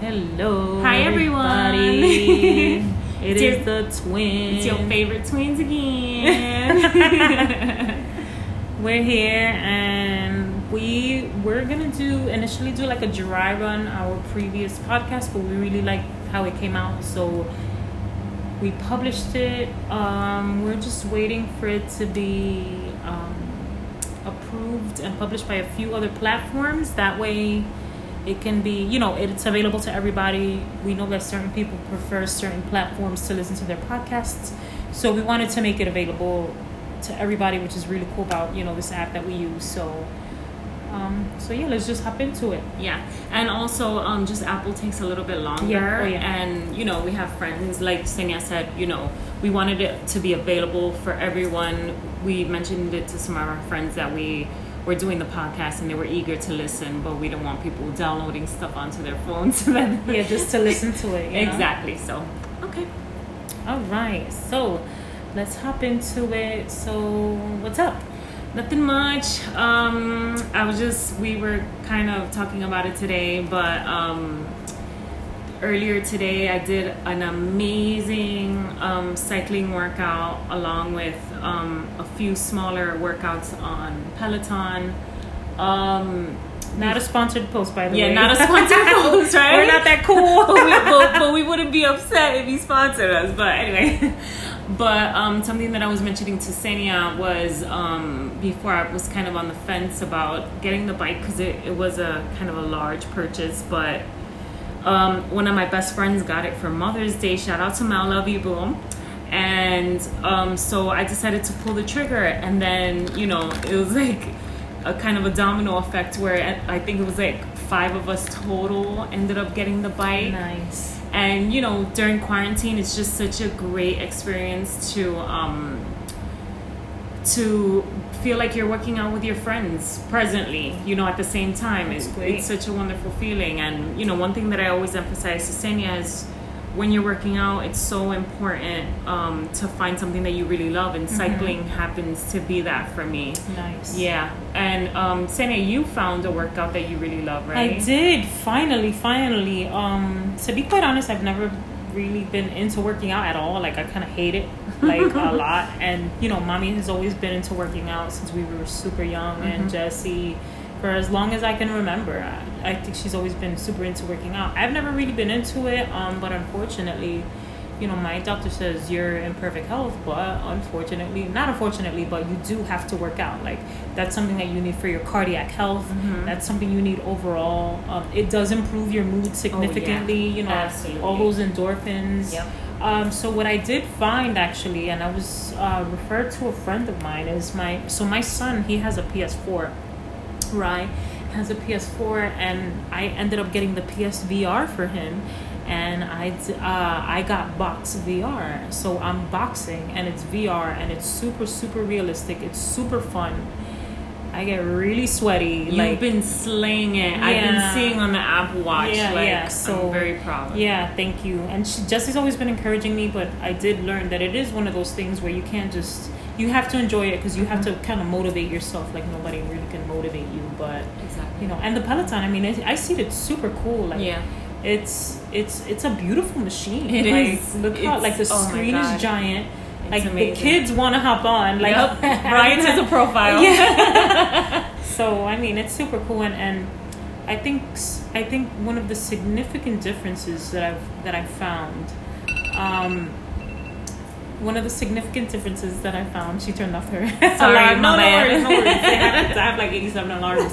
Hello. Hi, everyone. everybody. It It's is your- the twins. It's your favorite twins again. We're here and we we're gonna do initially do like a dry run our previous podcast, but we really like how it came out, so we published it. Um, we're just waiting for it to be um, approved and published by a few other platforms. That way, it can be you know it's available to everybody. We know that certain people prefer certain platforms to listen to their podcasts, so we wanted to make it available to everybody, which is really cool about you know this app that we use. So. Um, so yeah, let's just hop into it. yeah, and also um, just Apple takes a little bit longer. Yeah, oh, yeah. And you know we have friends like Senia said. You know we wanted it to be available for everyone. We mentioned it to some of our friends that we were doing the podcast and they were eager to listen, but we don't want people downloading stuff onto their phones. Yeah, just to listen to it. you know? exactly. So okay. All right, so let's hop into it. So, what's up? Nothing much. Um, I was just we were kind of talking about it today, but um, earlier today I did an amazing um, cycling workout along with um, a few smaller workouts on Peloton. Um, Not a sponsored post, by the yeah, way. Yeah, not a sponsored post, right? We're not that cool. but, we, but, but we wouldn't be upset if he sponsored us. But anyway, but um, something that I was mentioning to Senia was um, before I was kind of on the fence about getting the bike because it, it was a kind of a large purchase, but um, one of my best friends got it for Mother's Day. Shout out to Mel, love you, boom. And um, so I decided to pull the trigger, and then you know it was like a kind of a domino effect where I think it was like five of us total ended up getting the bike. nice. And you know during quarantine, it's just such a great experience to um, to feel like you're working out with your friends presently. You know at the same time, That's It- it's such a wonderful feeling. And you know one thing that I always emphasize to Senya is when you're working out, it's so important um, to find something that you really love, and cycling happens to be that for me. Nice. Yeah, and um, Senya, you found a workout that you really love, right? I did finally, finally. Um, to be quite honest, I've never really been into working out at all. Like I kind of hate it, like a lot. And you know, mommy has always been into working out since we were super young, and Jessie, for as long as I can remember, I, I think she's always been super into working out. I've never really been into it, um, but unfortunately. You know, my doctor says you're in perfect health, but unfortunately, not unfortunately, but you do have to work out. Like that's something that you need for your cardiac health. That's something you need overall. Um, it does improve your mood significantly. You know, Absolutely. all those endorphins. Yep. Um, so what I did find actually, and I was uh, referred to a friend of mine is my so my son he has a PS4, right? Has a PS4, and I ended up getting the PSVR for him, and I uh, I got Box VR, so I'm boxing and it's VR and it's super super realistic. It's super fun. I get really sweaty. You've like been slaying it. I've been seeing on the Apple Watch. Yeah, like, yeah, so- I'm very proud. Yeah, thank you. And she, Jesse's always been encouraging me, but I did learn that it is one of those things where you can't just you have to enjoy it because you have to kind of motivate yourself. Like nobody really can motivate you, but exactly. you know. And the Peloton, I mean, it, I see it super cool. Like Yeah. It's it's it's a beautiful machine. It like, is. Look how It's- like the oh screen is giant. It's like amazing. the kids want to hop on. Like Yep. into the profile. yeah. so I mean, it's super cool, and, and I think I think one of the significant differences that I've that I found, um, one of the significant differences that I found. She turned off her Sorry. No, no worries, no worries. I have, I have like eighty-seven alarms.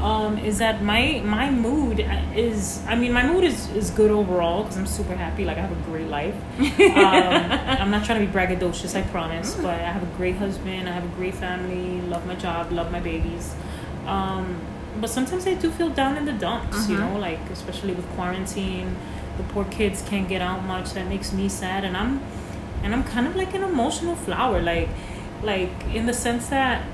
Um, is that my my mood is? I mean, my mood is is good overall because I'm super happy. Like I have a great life. Um, I'm not trying to be braggadocious, I promise, but I have a great husband. I have a great family. Love my job. Love my babies. Um, but sometimes I do feel down in the dumps. You know, like especially with quarantine, the poor kids can't get out much. That makes me sad, and I'm and I'm kind of like an emotional flower. Like like in the sense that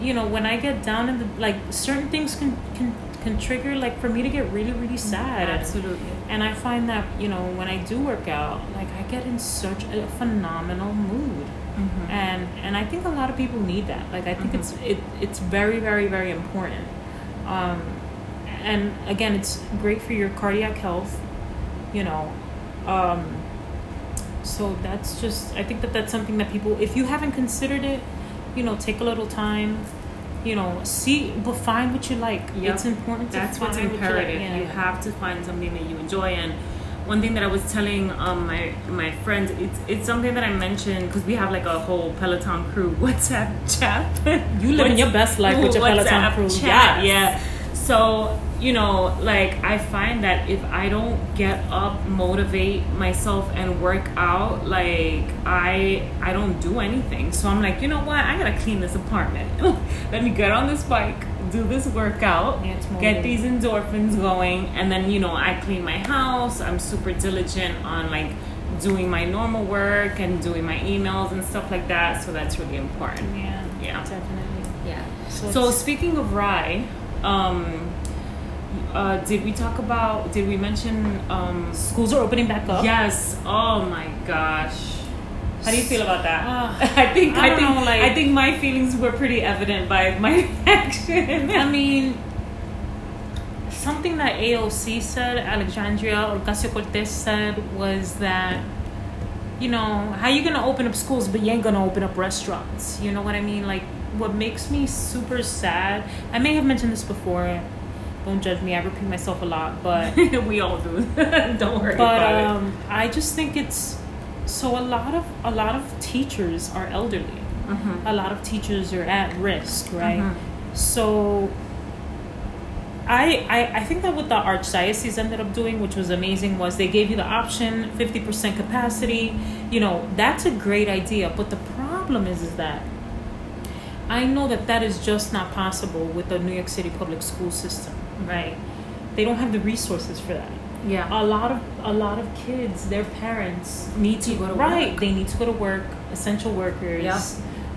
you know when I get down in the like certain things can can can trigger like for me to get really really sad. And- Absolutely. and I find that, you know, when I do work out, like I get in such a phenomenal mood. Mm-hmm. And and I think a lot of people need that. Like I think it's it it's very, very, very important. Um and again, it's great for your cardiac health. You know, um, so that's just. I think that that's something that people, if you haven't considered it, you know, take a little time. You know, see, but find what you like. Yep. It's important. To That's what's what you like. imperative. Yeah. You have to find something that you enjoy. And one thing that I was telling um, my my friends, it's it's something that I mentioned because we have like a whole Peloton crew WhatsApp chat. You living your best life with your Peloton crew. Chat, Yes. yeah. So you know, like I find that if I don't get up, motivate myself, and work out, like I I don't do anything. So I'm like, you know what? I gotta clean this apartment. Let me get on this bike, do this workout, get these endorphins going, and then you know I clean my house. I'm super diligent on like doing my normal work and doing my emails and stuff like that. So that's really important. Yeah. Yeah. Definitely. Yeah. So, So speaking of rye, um, uh, did we talk about? Did we mention? Um, schools are opening back up. yes. Oh my gosh. How do you feel about that? Uh, I think I I, think know, like- I think my feelings were pretty evident by my action. I mean, something that AOC said, Alexandria Ocasio Cortez said, was that, you know, how you gonna open up schools, but you ain't gonna open up restaurants? You know what I mean? Like, what makes me super sad. I may have mentioned this before. Don't judge me. I repeat myself a lot, but we all do. Don't worry but about um, I just think it's so a lot of a lot of teachers are elderly. it. Mhm. A lot of teachers are at risk, right? Mhm. So I, I I think that what the archdiocese ended up doing, which was amazing, was they gave you the option, fifty percent capacity. You know, that's a great idea. But the problem is, is that I know that that is just not possible with the New York City public school system, right? They don't have the resources for that. Yeah. A lot of a lot of kids, their parents Need to go to right. work. They need to go to work. Essential workers. Yep.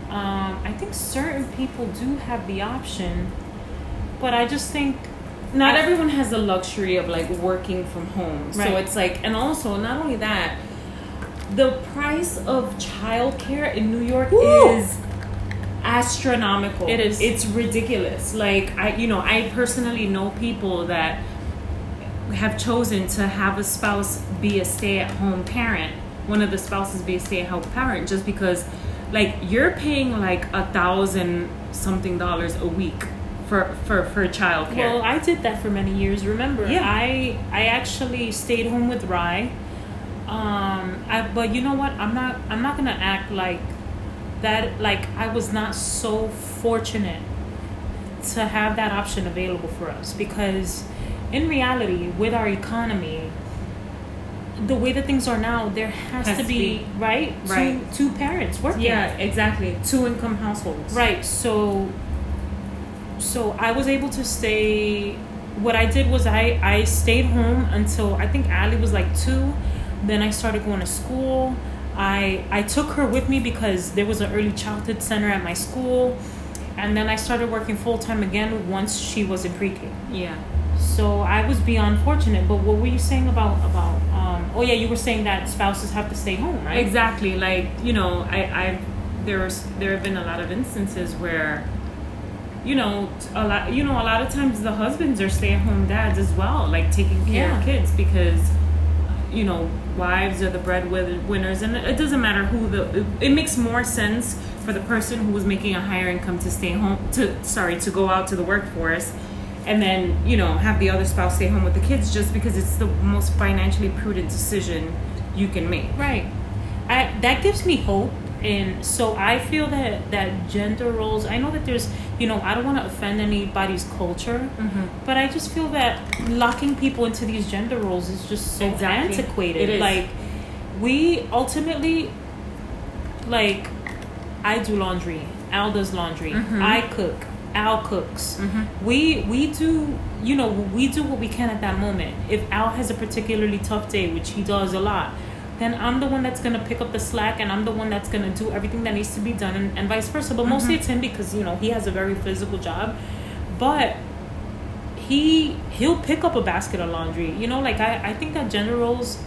Um, I think certain people do have the option, but I just think not everyone has the luxury of like working from home. So it's like, and also not only that, the price of childcare in New York is astronomical. It is. It's ridiculous. Like I, you know, I personally know people that have chosen to have a spouse be a stay-at-home parent. One of the spouses be a stay-at-home parent just because, like, you're paying like a thousand something dollars a week for for for childcare. Well, I did that for many years. Remember, Yeah. I I actually stayed home with Rye. Um, I, but you know what? I'm not I'm not gonna act like that. Like I was not so fortunate to have that option available for us because, in reality, with our economy, the way that things are now, there has, Has to to be, be. right Right. two two parents working. Yeah, exactly. Two income households. Right. So so I was able to stay what I did was I I stayed home until I think Ali was like 2. Then I started going to school. I I took her with me because there was an early childhood center at my school. And then I started working full time again once she was in pre-K. Yeah. So I was beyond fortunate. But what were you saying about about? Um, oh yeah, you were saying that spouses have to stay home, right? Exactly. Like you know, I I there's there have been a lot of instances where, you know, a lot you know a lot of times the husbands are stay at home dads as well, like taking care Yeah. of kids because, you know, wives are the breadwinners, and it doesn't matter who the. It, makes more sense for the person who was making a higher income to stay home to sorry to go out to the workforce and then you know have the other spouse stay home with the kids just because it's the most financially prudent decision you can make Right. I that gives me hope and so I feel that that gender roles I know that there's you know I don't want to offend anybody's culture Mhm. but I just feel that locking people into these gender roles is just so Exactly. antiquated like we ultimately like I do laundry Al does laundry Mhm. I cook Al cooks Mhm. we we do you know we do what we can at that moment if al has a particularly tough day which he does a lot then i'm the one that's going to pick up the slack and i'm the one that's going to do everything that needs to be done and, and vice versa. But mostly mm-hmm. it's him because you know he has a very physical job. But he he'll pick up a basket of laundry. You know like i, I think that gender roles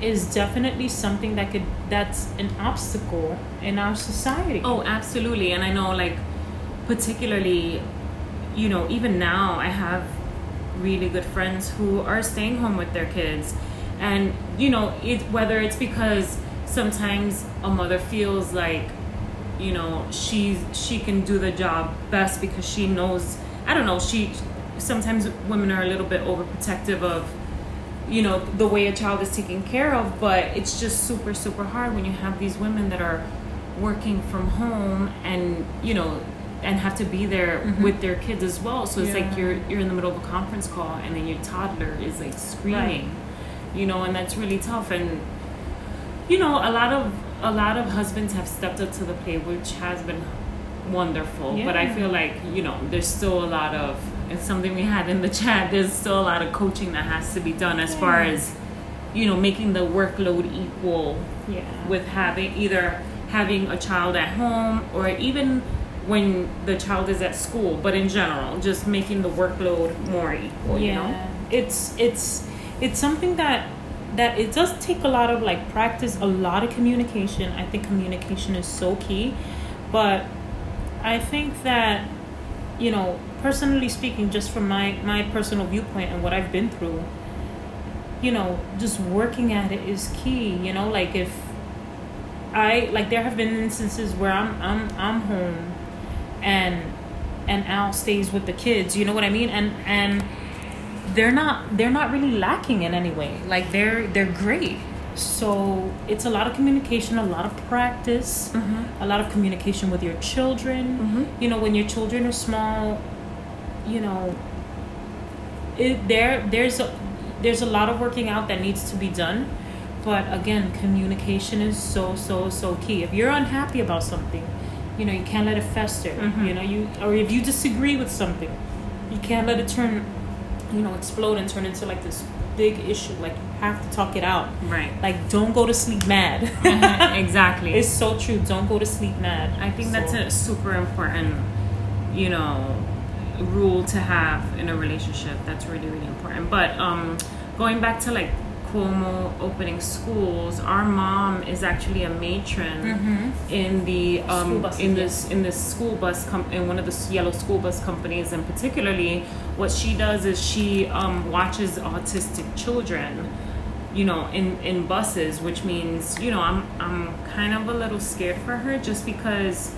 is definitely something that could that's an obstacle in our society. Oh, absolutely. And I know, like, particularly, you know, even now I have really good friends who are staying home with their kids, and you know, it whether it's because sometimes a mother feels like you know she's she can do the job best because she knows i don't know she sometimes women are a little bit overprotective of you know the way a child is taken care of but it's just super super hard when you have these women that are working from home and you know and have to be there Mhm. with their kids as well. So it's like you're you're in the middle of a conference call and then your toddler is like screaming you know and that's really tough. And you know a lot of a lot of husbands have stepped up to the plate which has been wonderful. Yeah. but i feel like you know there's still a lot of it's something we had in the chat there's still a lot of coaching that has to be done as far as you know making the workload equal Yeah. with having either having a child at home or even when the child is at school but in general just making the workload more equal you know? It's it's it's something that that it does take a lot of like practice a lot of communication. I think communication is so key. But i think that you know personally speaking just from my my personal viewpoint and what i've been through you know just working at it is key you know? Like if i like there have been instances where i'm i'm i'm home and and al stays with the kids you know what i mean? And and they're not they're not really lacking in any way like they're they're great so it's a lot of communication a lot of practice Mm-hmm. a lot of communication with your children Mhm. you know when your children are small you know it there there's a there's a lot of working out that needs to be done but again communication is so so so key if you're unhappy about something you know you can't let it fester Mhm. you know you or if you disagree with something you can't let it turn you know explode and turn into like this big issue. Like you have to talk it out. Right. Like don't go to sleep mad. Exactly. It's so true. Don't go to sleep mad. I think that's a super important, you know, rule to have in a relationship. That's really, really important. But um, going back to like Cuomo opening schools, our mom is actually a matron Mhm. in the um, in this in this school bus com- in one of the yellow school bus companies, and particularly what she does is she um, watches autistic children you know in in buses which means you know i'm i'm kind of a little scared for her just because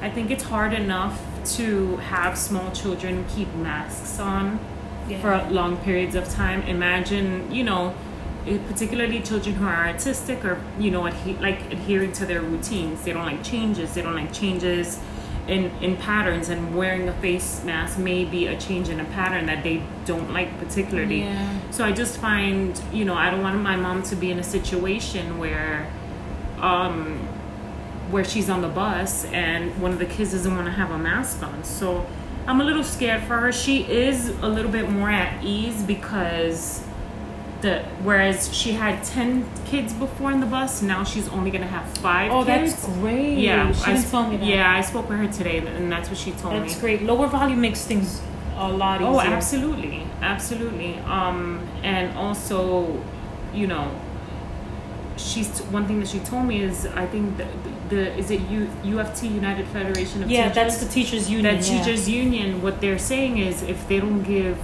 i think it's hard enough to have small children keep masks on Yeah. for long periods of time imagine you know particularly children who are autistic or you know adhe- like adhering to their routines they don't like changes they don't like changes in in patterns and wearing a face mask may be a change in a pattern that they don't like particularly Yeah. so I just find, you know, I don't want my mom to be in a situation where, um, where she's on the bus and one of the kids doesn't want to have a mask on. So I'm a little scared for her. She is a little bit more at ease because the whereas she had ten kids before in the bus, now she's only gonna have five. Oh, kids. that's great. Yeah, she I didn't tell me that. Yeah, I spoke with her today, and that's what she told me. that's great. Lower volume makes things a lot easier. Oh, absolutely, absolutely. Um, and also, you know, she's one thing that she told me is I think the, the is it U, UFT United Federation of Yeah, Teachers. that's the teachers union. that yeah. teachers union. What they're saying is if they don't give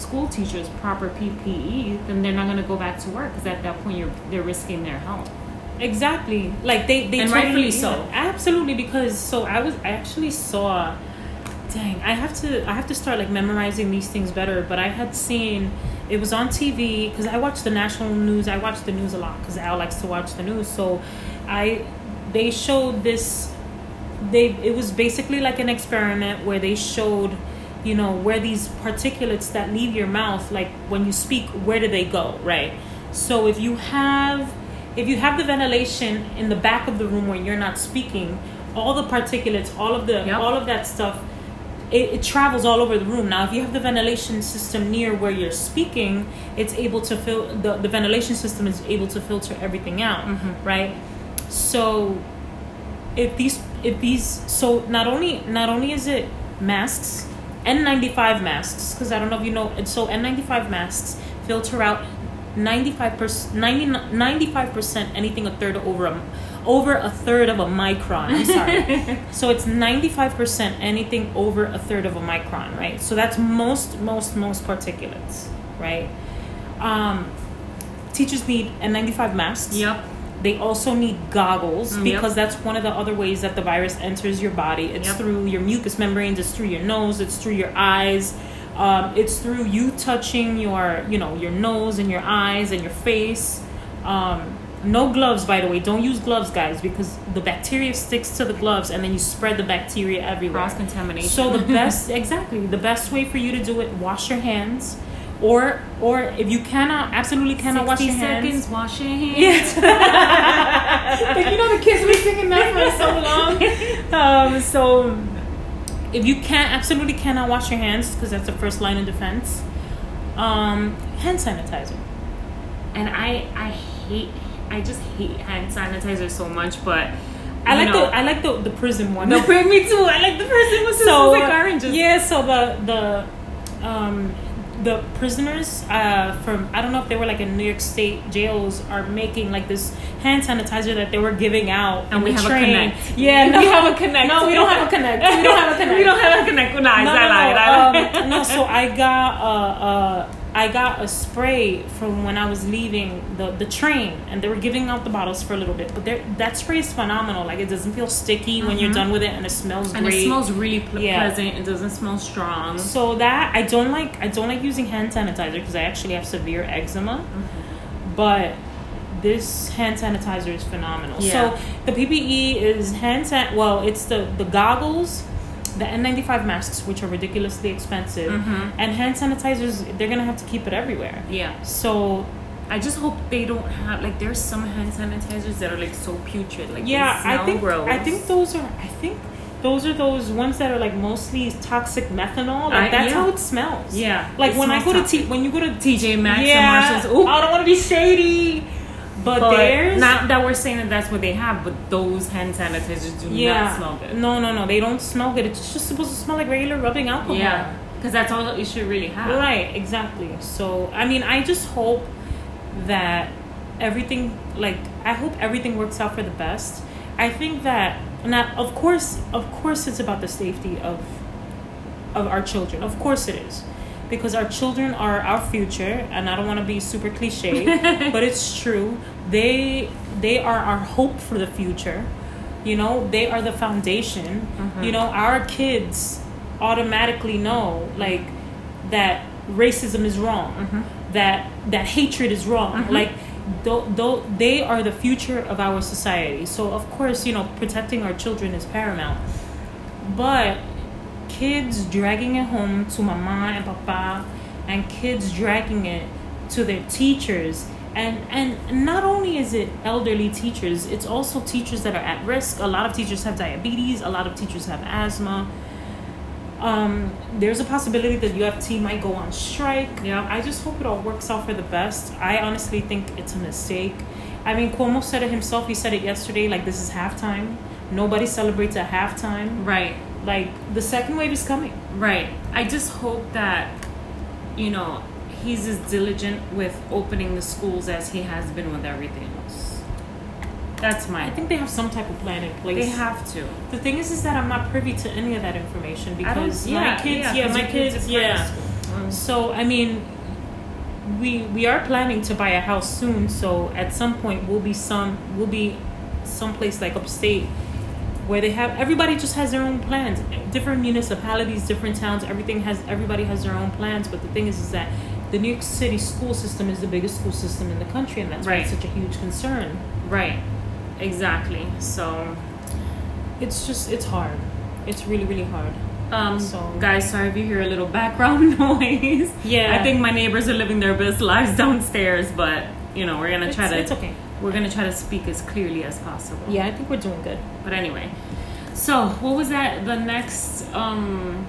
school teachers proper PPE, then they're not going to go back to work because at that point you're they're risking their health. Exactly. Like they they And totally, rightfully so. absolutely because so I was I actually saw dang, I have to I have to start like memorizing these things better, but I had seen it was on TV cuz I watch the national news. I watch the news a lot cuz Al likes to watch the news. So I they showed this they it was basically like an experiment where they showed you know where these particulates that leave your mouth like when you speak where do they go right so if you have if you have the ventilation in the back of the room where you're not speaking all the particulates all of the Yep. all of that stuff it, it travels all over the room now if you have the ventilation system near where you're speaking it's able to fill the, the ventilation system is able to filter everything out Mhm. right so if these if these so not only not only is it masks N95 masks because I don't know if you know and so N95 masks filter out 95 percent 95 percent anything a third over a, over a third of a micron. I'm sorry. so it's 95% anything over a third of a micron, right? So that's most, most, most particulates, right? Um, teachers need N95 masks. Yep. They also need goggles Mm, because yep. that's one of the other ways that the virus enters your body. It's Yep. through your mucous membranes, it's through your nose, it's through your eyes. Um, it's through you touching your, you know, your nose and your eyes and your face. Um, no gloves, by the way. Don't use gloves, guys, because the bacteria sticks to the gloves and then you spread the bacteria everywhere. Cross contamination. So the best, exactly, the best way for you to do it: wash your hands, or or if you cannot, absolutely cannot wash your hands. seconds. Wash your hands. Yes. like you know the kids were singing that for so long. Um, so if you can't absolutely cannot wash your hands because that's the first line of defense. Um, hand sanitizer. And I I hate I just hate hand sanitizer so much, but I like know, the I like the the prison one. No, bring me too. I like the person with so like oranges. yeah, so the the um the prisoners uh from I don't know if they were like in New York State jails are making like this hand sanitizer that they were giving out And we have a train. connect. Yeah, We no, have a connect. No, we don't have a connect. We don't have a connect. we don't have a connect. No, I no, no, um, no, so I got uh, uh, I got a spray from when I was leaving the, the train, and they were giving out the bottles for a little bit. But that spray is phenomenal. Like it doesn't feel sticky when you're done with it, and it smells Mm-hmm. and it smells really pl- Yeah. pleasant. It doesn't smell strong. So that I don't like I don't like using hand sanitizer because I actually have severe eczema. Mm-hmm. But this hand sanitizer is phenomenal. Yeah. So the PPE is hand san well, it's the the goggles, the N95 masks which are ridiculously expensive, Mhm. and hand sanitizers they're to have to keep it everywhere. Yeah. So I just hope they don't have like there's some hand sanitizers that are like so putrid. Like yeah, I think gross. I think those are I think those are those ones that are like mostly toxic methanol. Like I- that's yeah. how it smells. Yeah, Like it when I go to. T when you go to TJ Maxx yeah, and Marshalls. Ooh. I don't want to be shady, but, But there's not that we're saying that that's what they have, but those hand sanitizers do yeah not smell good. no no no they don't smell good. It's just supposed to smell like regular rubbing alcohol. Yeah, because that's all it should really have. Right, exactly. So, I mean, I just hope that everything, like, I hope everything works out for the best. I think that, not, of course, of course, it's about the safety of, of our children. Of course, it is, because our children are our future, and I don't want to be super cliche, but it's true. They, they are our hope for the future. You know, they are the foundation. Mm-hmm. You know, our kids automatically know, like, that racism is wrong, mm-hmm. that that hatred is wrong. Mm-hmm. Like, though, though they are the future of our society. So of course, you know, protecting our children is paramount. But kids dragging it home to mama and papa, and kids dragging it to their teachers. And, and not only is it elderly teachers, it's also teachers that are at risk. A lot of teachers have diabetes, a lot of teachers have asthma um, there's a possibility that UFT might go on strike. Yeah. I just hope it all works out for the best. I honestly think it's a mistake. I mean, Cuomo said it himself. He said it yesterday. Like this is halftime. Nobody celebrates at halftime. Right, Like the second wave is coming. right. I just hope that, you know, he's as diligent with opening the schools as he has been with everything else. That's my. I think they have some type of plan in place. they have to. The thing is, is that I'm not privy to any of that information because yeah, my kids, yeah, yeah, my kids kids, yeah. Mm. So I mean, we we are planning to buy a house soon. So at some point, we'll be some we'll be someplace like upstate where they have everybody just has their own plans. Different municipalities, different towns, everything has everybody has their own plans. But the thing is, is that the New York City school system is the biggest school system in the country, and that's why it's such a huge concern. Right, exactly. So, It's just it's hard. It's really really hard. um, So- guys, sorry if you hear a little background noise. Yeah. I think my neighbors are living their best lives downstairs, but you know, we're gonna It's, try to. it's okay. We're gonna try to speak as clearly as possible. Yeah, I think we're doing good. But anyway, so what was that? The next, um.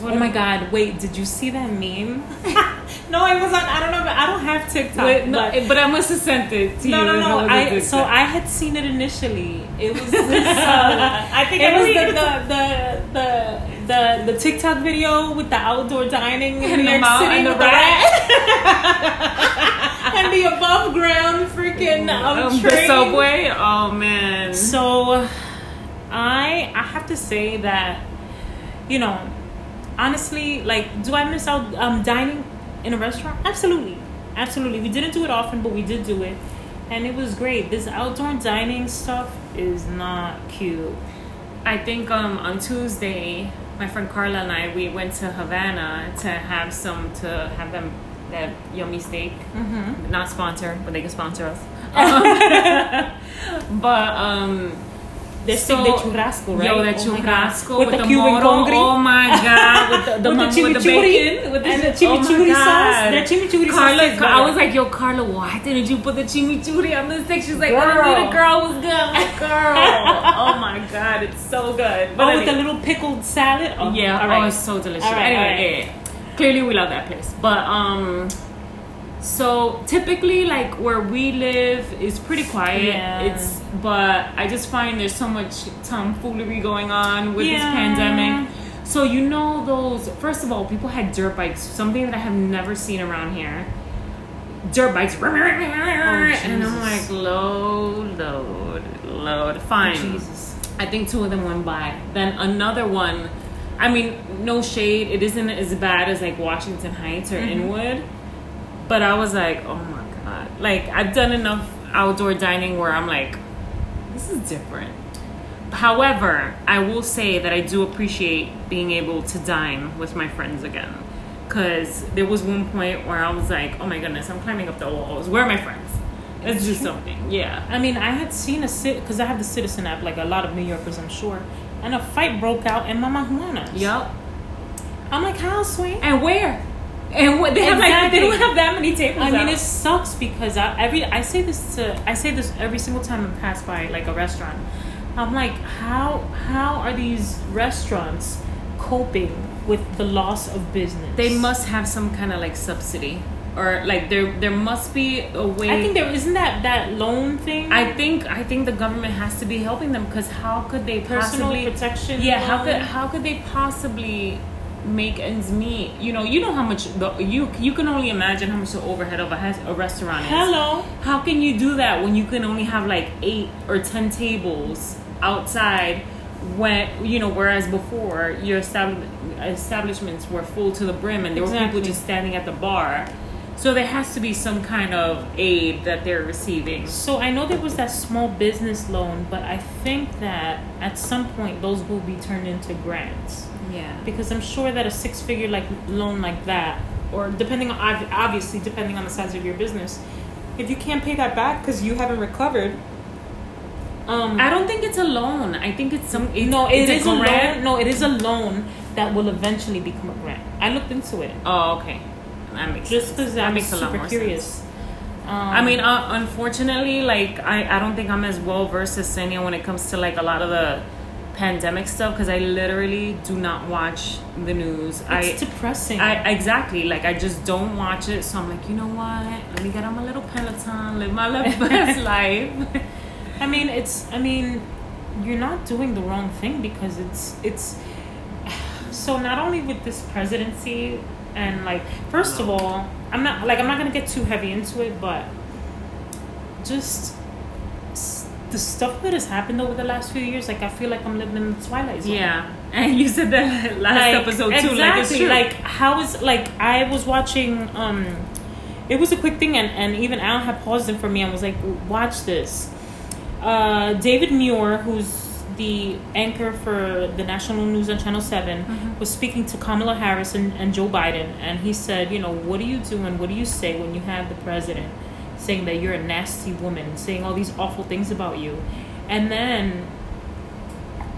What Oh my god, wait, did you see that meme? no, it was on I don't know, but I don't have TikTok. Wait, no, but, but I must have sent it to no, you. no, no. a I so. I had seen it initially. It was this, uh, I think it I was the, the, the the the the TikTok video with the outdoor dining in And New the York mouse City and the with the rat and the above ground freaking um, Um, The subway. Oh man. So, I I have to say that, you know, honestly, like, do I miss out um, dining in a restaurant? Absolutely, absolutely. We didn't do it often, but we did do it, and it was great. This outdoor dining stuff is not cute. I think um, on Tuesday, my friend Carla and I we went to Havana to have some to have them that yummy steak. Mm-hmm. Not sponsor, but they can sponsor us. Um, but um, The steak de churrasco, right? Yo, that Oh churrasco with, with, the the Cuban moro. congri. Oh my god, with the, the, With the with the chimichurri bacon, with the and the oh chimichurri sauce. God. That chimichurri sauce Carla, I was like, yo, Carla, why didn't you put the chimichurri on the steak? She's like, Girl. oh, the girl was good. I'm like, girl, oh my god, it's so good. But oh, with the little pickled salad. Oh, Yeah, all oh, it's so delicious. All right, anyway, all right. yeah, yeah. clearly we love that place. But um, so typically, like where we live is pretty quiet. Yeah. It's but I just find there's so much tomfoolery going on with this Yeah. pandemic. So you know those. First of all, people had dirt bikes, something that I have never seen around here. Dirt bikes, and I'm like, load, load, load. Fine. Jesus. I think two of them went by. Then another one, I mean, no shade, it isn't as bad as like Washington Heights or Mm-hmm. Inwood. But I was like, oh my god. Like, I've done enough outdoor dining where I'm like, this is different. However, I will say that I do appreciate being able to dine with my friends again. Because there was one point where I was like, oh my goodness, I'm climbing up the walls. Where are my friends? Let's do something. Yeah. I mean, I had seen a sit because I have the Citizen app, like a lot of New Yorkers, I'm sure, and a fight broke out in Mama Juana's. Yup. I'm like, how sweet. And where? And what they have like they don't have that many tables. I mean, out. it sucks because I, every I say this to I say this every single time I pass by like a restaurant. I'm like, how how are these restaurants coping with the loss of business? they must have some kind of like subsidy or like there there must be a way. I think there isn't that that loan thing. I think I think the government has to be helping them because how could they personal possibly? protection. Yeah, how could how could they possibly make ends meet? You know, you know how much the you you can only imagine how much the overhead of a, a restaurant is. Hello. How can you do that when you can only have like eight or ten tables outside? When you know, whereas before your estab- establishments were full to the brim and there were people just standing at the bar. So there has to be some kind of aid that they're receiving. So I know there was that small business loan, but I think that at some point those will be turned into grants Yeah. because I'm sure that a six-figure like loan like that, or depending on obviously depending on the size of your business, if you can't pay that back because you haven't recovered, um, I don't think it's a loan. I think it's some. It's, no, it's is a grant. loan. No, it is a loan that will eventually become a grant. I looked into it Oh, okay. That makes just because I'm makes a lot super more curious. sense. Um, I mean, uh, unfortunately, like I, I don't think I'm as well versed as Senia when it comes to like a lot of the pandemic stuff because I literally do not watch the news. it's I, depressing. I exactly like I just don't watch it. So I'm like, you know what? Let me get on my little Peloton, live my best life. I mean, it's. I mean, you're not doing the wrong thing because it's. It's. So not only with this presidency and like, first of all, I'm not like I'm not gonna get too heavy into it, but just the stuff that has happened over the last few years, like I feel like I'm living in the twilight zone. yeah, and you said that last Like, episode too. Like it's exactly, true. Like how is like I was watching. um It was a quick thing, and and even Alan had paused it for me and was like, "Watch this." Uh, David Muir, who's the anchor for the national news on Channel 7, Mm-hmm. was speaking to Kamala Harris and, and Joe Biden, and he said, "You know, what do you do and what do you say when you have the president saying that you're a nasty woman, saying all these awful things about you?" And then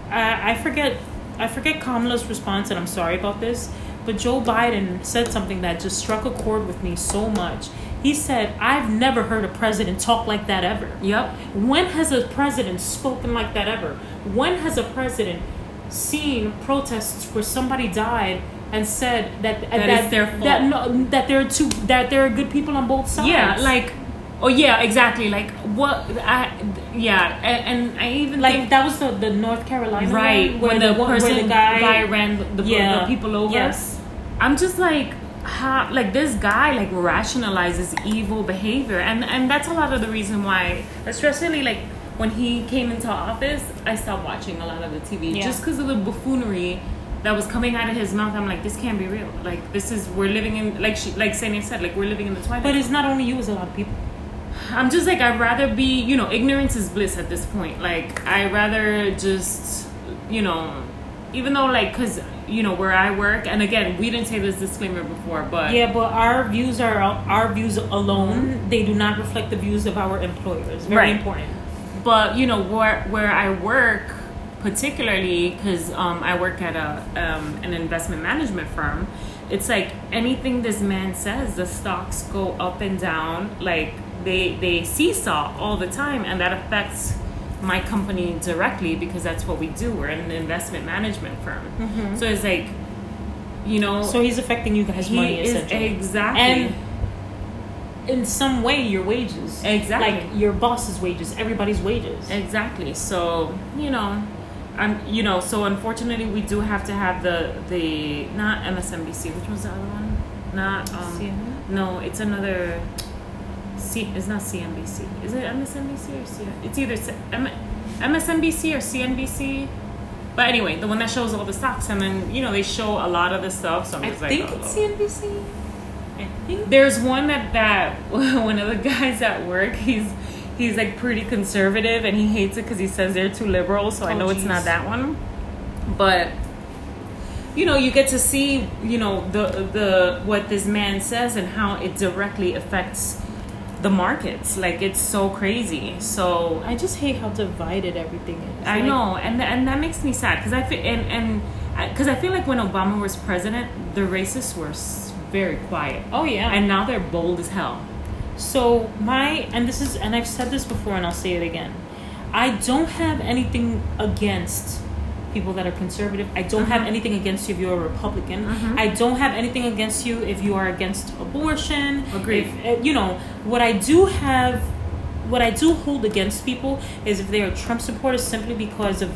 I, I forget I forget Kamala's response, and I'm sorry about this, but Joe Biden said something that just struck a chord with me so much. He said, "I've never heard a president talk like that ever." yep. When has a president spoken like that ever? When has a president seen protests where somebody died and said that that, their fault. that no, that there are two that there are good people on both sides? Yeah, like, oh yeah, exactly. Like what? I yeah, and, and I even like that was the, the North Carolina right one, when the one- person where the guy, ran the, the, Yeah. the people over. Yes. I'm just like, how like this guy like rationalizes evil behavior and and that's a lot of the reason why especially like when he came into office i stopped watching a lot of the tv Yeah. just because of the buffoonery that was coming out of his mouth i'm like this can't be real like this is we're living in like she like Sanya said like we're living in the twilight But it's not only you; it's a lot of people. I'm just like I'd rather be, you know, ignorance is bliss at this point. Like I rather just, you know, even though like cuz you know where I work and again, we didn't say this disclaimer before, but Yeah, but our views are our views alone. They do not reflect the views of our employers. Very Right. important. but you know where where I work particularly cuz um I work at a um an investment management firm. It's like anything this man says, the stocks go up and down like they they seesaw all the time and that affects my company directly because that's what we do. We're an investment management firm. So it's like you know So he's affecting you guys' he money is essentially, exactly and in some way your wages, Exactly. like your boss's wages, everybody's wages. Exactly. So you know, um, you know, so unfortunately, we do have to have the the not MSNBC. Which was the other one? Not um, CNN? no, it's another. C. It's not CNBC. Is it MSNBC or C? It's either C- M- MSNBC or CNBC. But anyway, the one that shows all the stocks, and then you know they show a lot of the stuff. So I'm just I just think like, it's oh. CNBC. I think. There's one that that one of the guys at work he's he's like pretty conservative and he hates it because he says they're too liberal. So I Oh, know it's not that one, but you know you get to see you know the the what this man says and how it directly affects the markets. Like it's so crazy. So I just hate how divided everything is. I Like, know, and and that makes me sad because I feel and and because I feel like when Obama was president, the racists were s- very quiet, Oh yeah. and now they're bold as hell. So my and this is and I've said this before and I'll say it again. I don't have anything against people that are conservative. I don't have Mhm. anything against you if you're a Republican. Mhm. I don't have anything against you if you are against abortion. Agreed. If, uh, you know what I do have, what I do hold against people is if they are Trump supporters simply because of,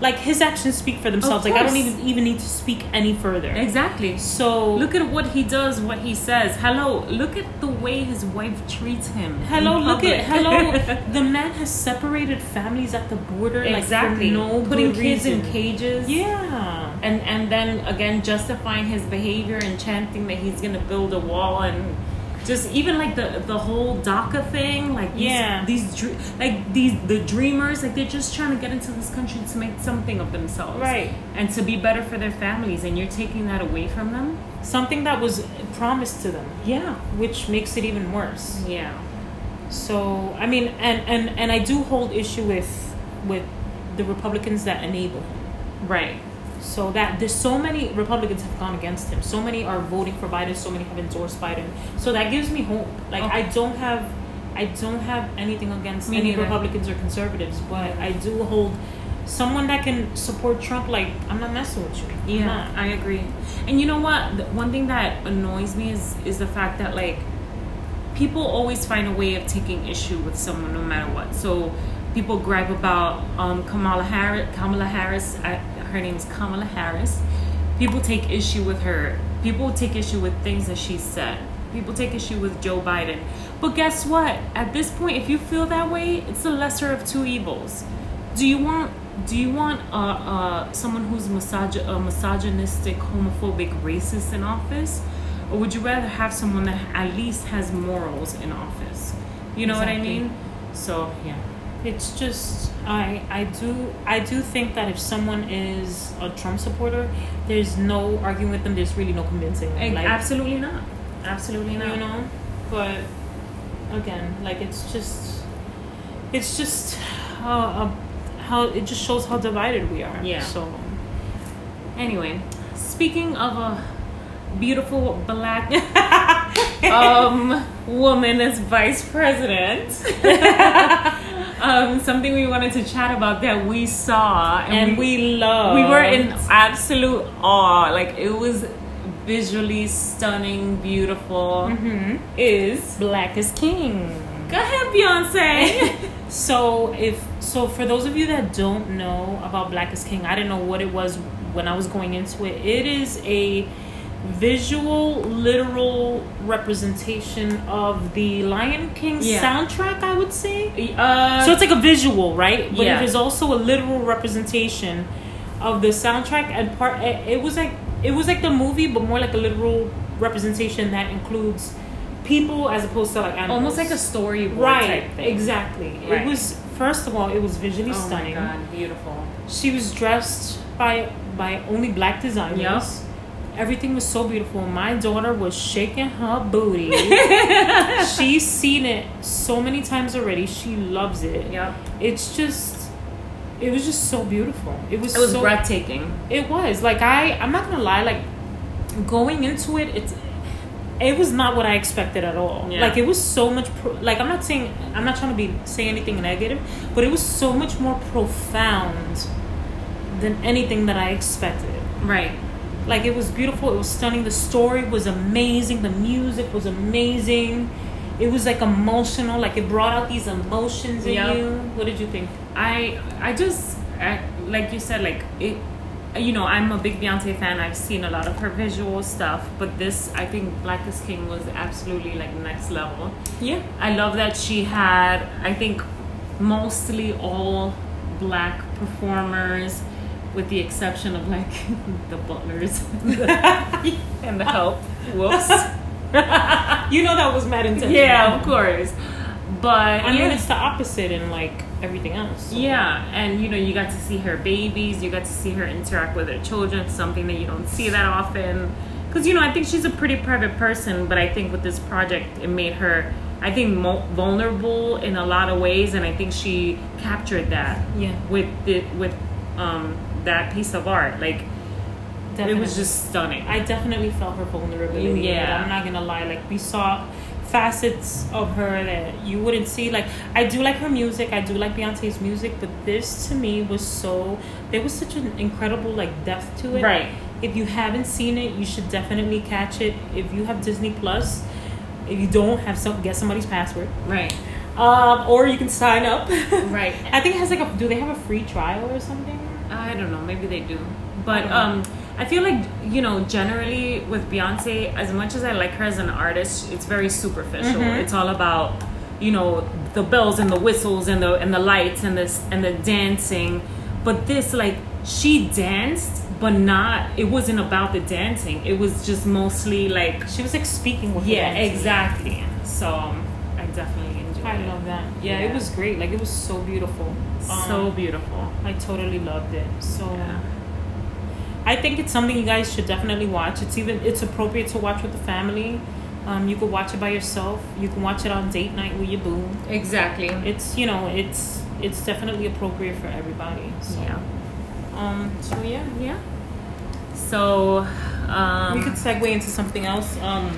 like his actions speak for themselves. Like I don't even even need to speak any further. Exactly. So Look at what he does, what he says. Hello, look at the way his wife treats him. Hello, look at hello. the man has separated families at the border, exactly. like no Putting kids in cages. Yeah, And and then again justifying his behavior and chanting that he's gonna build a wall and just even like the the whole DACA thing, like these, Yeah. these like these the dreamers, like they're just trying to get into this country to make something of themselves, Right. And to be better for their families, and you're taking that away from them. something that was promised to them, Yeah, which makes it even worse. yeah, So I mean, and and and I do hold issue with with the Republicans that enable right. So that there's so many Republicans have gone against him. So many are voting for Biden. So many have endorsed Biden. So that gives me hope. Like Okay. I don't have, I don't have anything against Me any. Republicans or conservatives, but I do hold someone that can support Trump. Like I'm not messing with you. Yeah. I agree. And you know what? The one thing that annoys me is is the fact that like people always find a way of taking issue with someone no matter what. So people gripe about um, Kamala Harris. Kamala Harris. I, her name's Kamala Harris. People take issue with her. People take issue with things that she said. People take issue with Joe Biden. But guess what? At this point, if you feel that way, it's the lesser of two evils. Do you want do you want uh, uh, someone who's misog- a misogynistic, homophobic, racist in office, or would you rather have someone that at least has morals in office? You know what I mean? So yeah, It's just I I do I do think that if someone is a Trump supporter, there's no arguing with them. There's really no convincing. them. Like, absolutely not. Absolutely not. you know but again like it's just it's just how uh, how it just shows how divided we are Yeah. so Anyway, speaking of a beautiful black um, woman as vice president, um, something we wanted to chat about that we saw and we loved, we were in absolute awe. Like it was visually stunning, beautiful. Mhm. Is black is king go ahead, Beyonce. so if so for those of you that don't know about black is king i didn't know what it was when i was going into it it is a visual, literal representation of the Lion King Yeah. soundtrack. I would say. Uh, So it's like a visual, right? But Yeah. it is also a literal representation of the soundtrack and part. It, it was like it was like the movie, but more like a literal representation that includes people as opposed to like animals. almost like a storyboard right. type thing. Exactly. Right. It was first of all, it was visually Oh stunning. my god, beautiful. She was dressed by by only black designers. Yep. Everything was so beautiful. My daughter was shaking her booty. She's seen it so many times already. She loves it. Yep. It's just it was just so beautiful. It was It was so, breathtaking. It was. Like I I'm not gonna lie, like going into it, it's it was not what I expected at all. Yeah. Like it was so much pro- like I'm not saying I'm not trying to be say anything negative, but it was so much more profound than anything that I expected. Right. Like it was beautiful, it was stunning, the story was amazing, the music was amazing. It was like emotional, like it brought out these emotions in Yep. you. What did you think? I I just I, like you said like it you know I'm a big Beyonce fan I've seen a lot of her visual stuff but this I think Black is King was absolutely like next level Yeah. I love that she had I think mostly all black performers with the exception of like the butlers and the help whoops You know that was mad intentional. yeah of course but I yeah. mean, it's the opposite in like everything else. so- Yeah, and you know, you got to see her babies, you got to see her interact with her children, something that you don't see that often. Because, you know, I think she's a pretty private person, but I think with this project, it made her, I think, mo- vulnerable in a lot of ways, and I think she captured that Yeah. with the, with um, that piece of art. Like, Definitely. it was just stunning. I definitely felt her vulnerability. Yeah. I'm not gonna lie. Like we saw facets of her that you wouldn't see. Like I do like her music. I do like Beyonce's music, but this to me was so. There was such an incredible like depth to it. Right. If you haven't seen it, you should definitely catch it. If you have Disney Plus, if you don't have some, get somebody's password. right. Um, or you can sign up. Right. I think it has like a. Do they have a free trial or something? I don't know. Maybe they do, but I um, I feel like you know, generally with Beyonce, as much as I like her as an artist, it's very superficial. Mhm. It's all about you know the bells and the whistles and the and the lights and this and the dancing. But this, like, she danced, but not. It wasn't about the dancing. It was just mostly like, She was like speaking with. yeah, exactly. So I definitely I love that. Yeah, Yeah. it was great. Like it was so beautiful. So Um, beautiful. I totally loved it. So Yeah. I think it's something you guys should definitely watch. It's even it's appropriate to watch with the family. Um, you could watch it by yourself. You can watch it on date night with your boo. Exactly. It's you know it's it's definitely appropriate for everybody. So, yeah. Um. So yeah, Yeah. So, um, we could segue into something else. Um.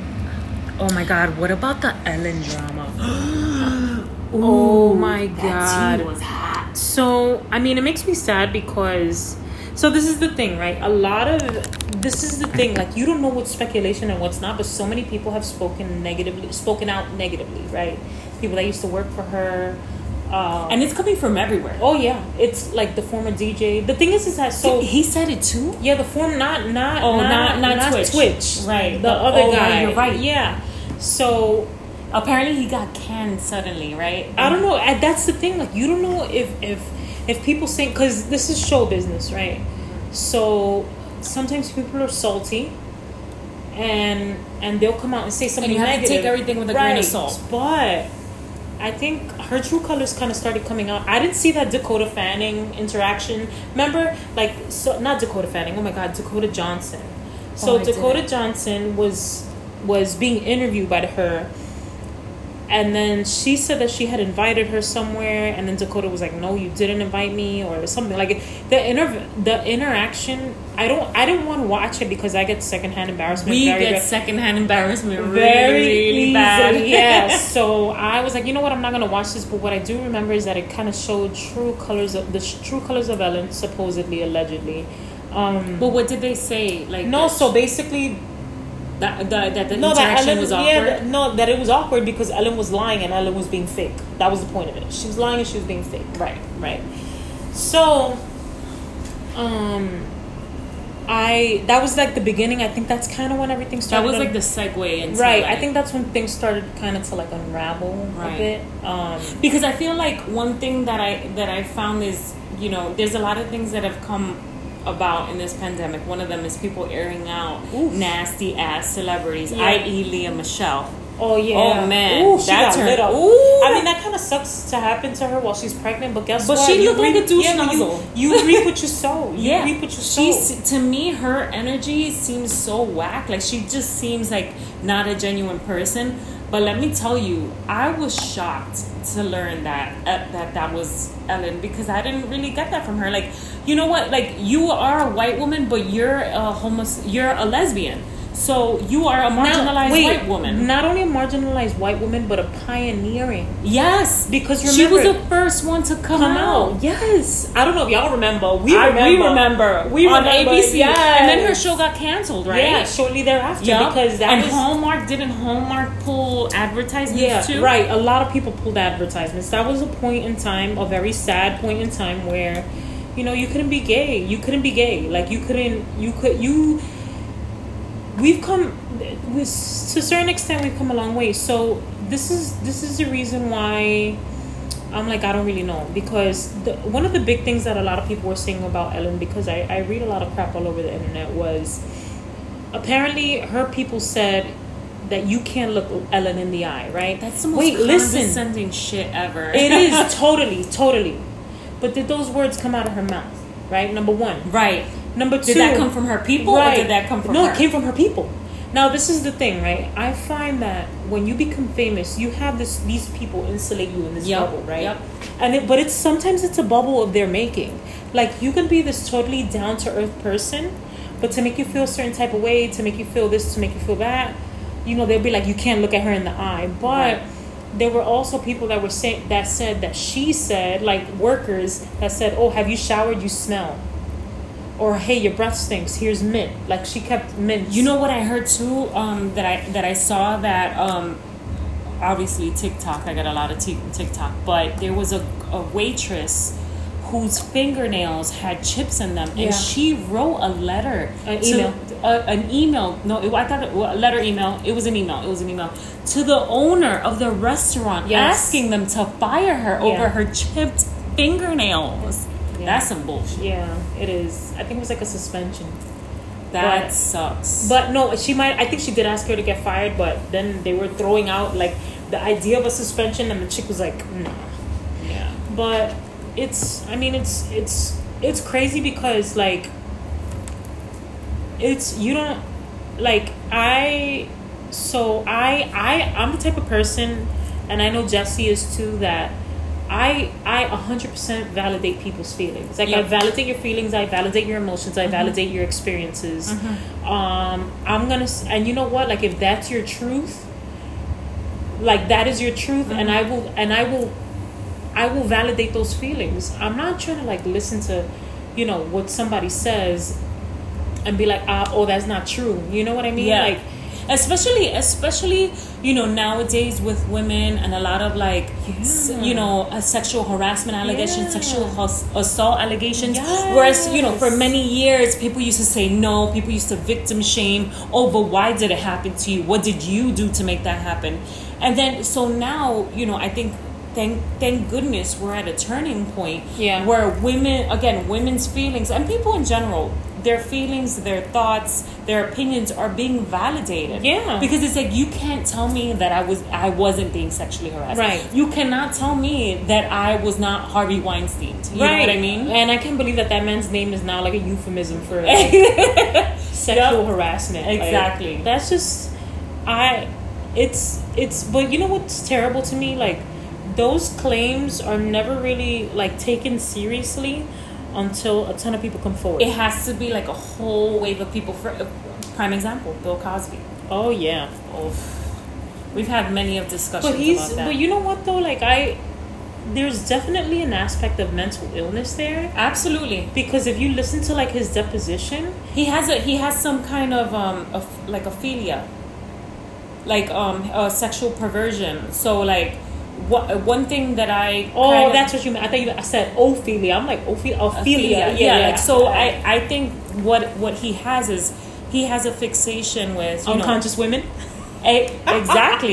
oh my God, what about the Ellen drama? Oh my That tea God. was hot. So, I mean, it makes me sad because. So, this is the thing, right? A lot of. This is the thing. Like, you don't know what's speculation and what's not, but so many people have spoken negatively, spoken out negatively, right? People that used to work for her. Um, And it's coming from everywhere. oh, yeah. It's like the former DJ. The thing is, is that so. he said it too. yeah, the form, not, not, Oh, not, not- not Twitch. Twitch. Right. The The- other oh, guy. right, you're right. Yeah. So, Apparently, he got canned suddenly, right? I don't know. That's the thing. Like you don't know if if if people say because this is show business, right? So sometimes people are salty, and and they'll come out and say something you have to negative. take everything with a grain of salt. But I think her true colors kind of started coming out. I didn't see that Dakota Fanning interaction. Remember, like so not Dakota Fanning. Oh my God, Dakota Johnson. So Oh, Dakota didn't. Johnson was was being interviewed by her and then she said that she had invited her somewhere and then dakota was like no you didn't invite me or something like the inter- the interaction i don't i didn't want to watch it because i get secondhand embarrassment We very, get secondhand embarrassment really, very really bad. yes so i was like you know what i'm not gonna watch this but what i do remember is that it kind of showed true colors of the true colors of ellen supposedly allegedly um But what did they say? Like no so basically that that, that the no, that Ellen was awkward. Yeah, no, that it was awkward because Ellen was lying and Ellen was being fake. That was the point of it. She was lying and she was being fake. Right, right. So, um, I that was like the beginning. I think that's kind of when everything started. That was like the segue into right. I think that's when things started kind of to like unravel Right. a bit. Um, because I feel like one thing that I that I found is you know there's a lot of things that have come about in this pandemic. One of them is people airing out Oof. nasty ass celebrities, Yeah. i.e. Lea Michele. oh yeah. Oh, man. Ooh, she That got turned- lit up. Ooh. I mean, that kind of sucks to happen to her while she's pregnant. But guess But what? But she You looked like a douche yeah, nozzle. You, you reap what you sow. You Yeah, reap what you sow. she's to me her energy seems so whack. Like she just seems like not a genuine person. But let me tell you, I was shocked to learn that uh, that that was Ellen because I didn't really get that from her. Like, you know what? Like you are a white woman, but you're a homos. You're a lesbian. So you are a marginalized Now, wait, white woman. Not only a marginalized white woman, but a pioneering. yes, Because she was the first one to come, Come out. out. Yes. I don't know if y'all remember. We I- remember. we remember. We on remember, ABC. yes. And then her show got canceled, right? Yeah, shortly thereafter. Yeah, Because that and was, Hallmark didn't Hallmark pull advertisements Yeah, too? right. A lot of people pulled advertisements. That was a point in time, a very sad point in time where, you know, you couldn't be gay. You couldn't be gay. Like you couldn't. You could. You. We've come, with, to a certain extent, we've come a long way. So this is this is the reason why. I'm like I don't really know because the, one of the big things that a lot of people were saying about Ellen because I, I read a lot of crap all over the internet was apparently her people said that you can't look Ellen in the eye, right? That's the most Wait, listen. condescending shit ever. It is totally, totally. But did those words come out of her mouth? Right? Number one. right. Number two. Did that come from her people right. or did that come from no, her? it came from her people. Now this is the thing, right? I find that when you become famous, you have this these people insulate you in this Yep, bubble, right? yep. And it, but it's sometimes it's a bubble of their making. Like you can be this totally down to earth person, but to make you feel a certain type of way, to make you feel this, to make you feel that, you know, they'll be like, you can't look at her in the eye. But Right. there were also people that were saying that said that she said, like workers that said, "Oh, have you showered? You smell." Or hey, your breath stinks. Here's mint. Like she kept mint. You know what I heard too? Um, that I that I saw that um, obviously TikTok. I got a lot of t- TikTok, but there was a, a waitress whose fingernails had chips in them, and Yeah. she wrote a letter, An to- email. an email. No, it, I thought it, well, a letter email. It was an email. It was an email to the owner of the restaurant, Yes. asking them to fire her Yeah. over her chipped fingernails. Yeah. That's some bullshit. Yeah, it is. I think it was like a suspension. That But- sucks. But no, she might. I think she did ask her to get fired, but then they were throwing out like the idea of a suspension, and the chick was like, "No." yeah. But it's. I mean, it's it's it's crazy because like it's you don't like I. So I I I'm the type of person, and I know Jesse is too that. I I 100% validate people's feelings. Like I validate your feelings, I validate your emotions, I validate your experiences. Um I'm going to and you know what? Like if that's your truth, like that is your truth and I will and I will I will validate those feelings. I'm not trying to like listen to, you know, what somebody says and be like, ah, oh, that's not true. You know what I mean? Yeah. Like especially especially you know nowadays with women and a lot of like s- Yeah. you know uh, sexual harassment allegations Yeah. sexual hus- assault allegations whereas you know for many years people used to say no people used to victim shame oh but why did it happen to you what did you do to make that happen and then so now you know i think thank thank goodness we're at a turning point Yeah. where women again women's feelings and people in general their feelings their thoughts their opinions are being validated Yeah. because it's like you can't tell me that i was i wasn't being sexually harassed Right. you cannot tell me that i was not harvey weinstein you know what i mean And I can't believe that that man's name is now like a euphemism for like, sexual harassment. Like, Exactly. that's just I. It's it's but you know what's terrible to me like those claims are never really like taken seriously until a ton of people come forward. it has to be like a whole wave of people for uh, prime example bill cosby oh yeah. oh we've had many of discussions But he's about that but you know what though like I there's definitely an aspect of mental illness there absolutely because if you listen to like his deposition He has a he has some kind of um of like a philia, like um a sexual perversion. So like what uh, one thing that I Oh, that's what you meant. I thought you I said Ophelia. I'm like Ophelia. Ophelia. Ophelia, yeah, like so I I think what what he has is he has a fixation with you know, Unconscious women. Exactly.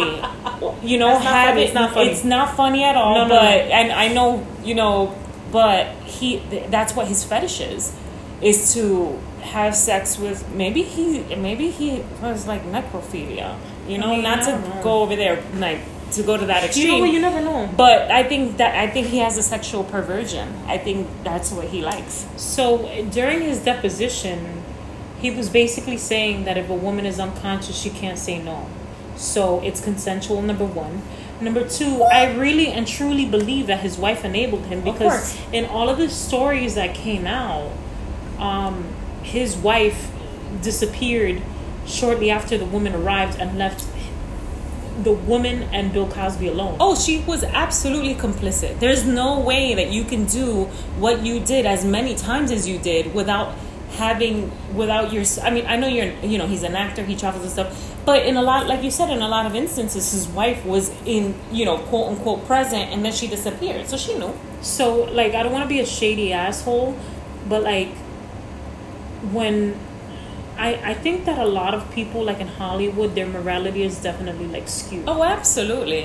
you know, not have funny. it. It's not funny. It's not funny at all. No, no, but no. and I know you know, but he th- that's what his fetish is, is to have sex with. Maybe he maybe he was like necrophilia. You know, I mean, not to know. go over there like to go to that extreme. You know? You never know. but I think that I think he has a sexual perversion. I think that's what he likes. So during his deposition, he was basically saying that if a woman is unconscious, she can't say no. So it's consensual. Number one. Number two, I really and truly believe that his wife enabled him because in all of the stories that came out, um, his wife disappeared shortly after the woman arrived and left the woman and Bill Cosby alone. Oh, she was absolutely complicit. There's no way that you can do what you did as many times as you did without having without your I mean, I know you're you know, he's an actor, he travels and stuff, but in a lot like you said in a lot of instances his wife was in, you know, quote unquote present and then she disappeared. So she knew. So like I don't want to be a shady asshole, but like when I I think that a lot of people like in Hollywood their morality is definitely like skewed. Oh, absolutely.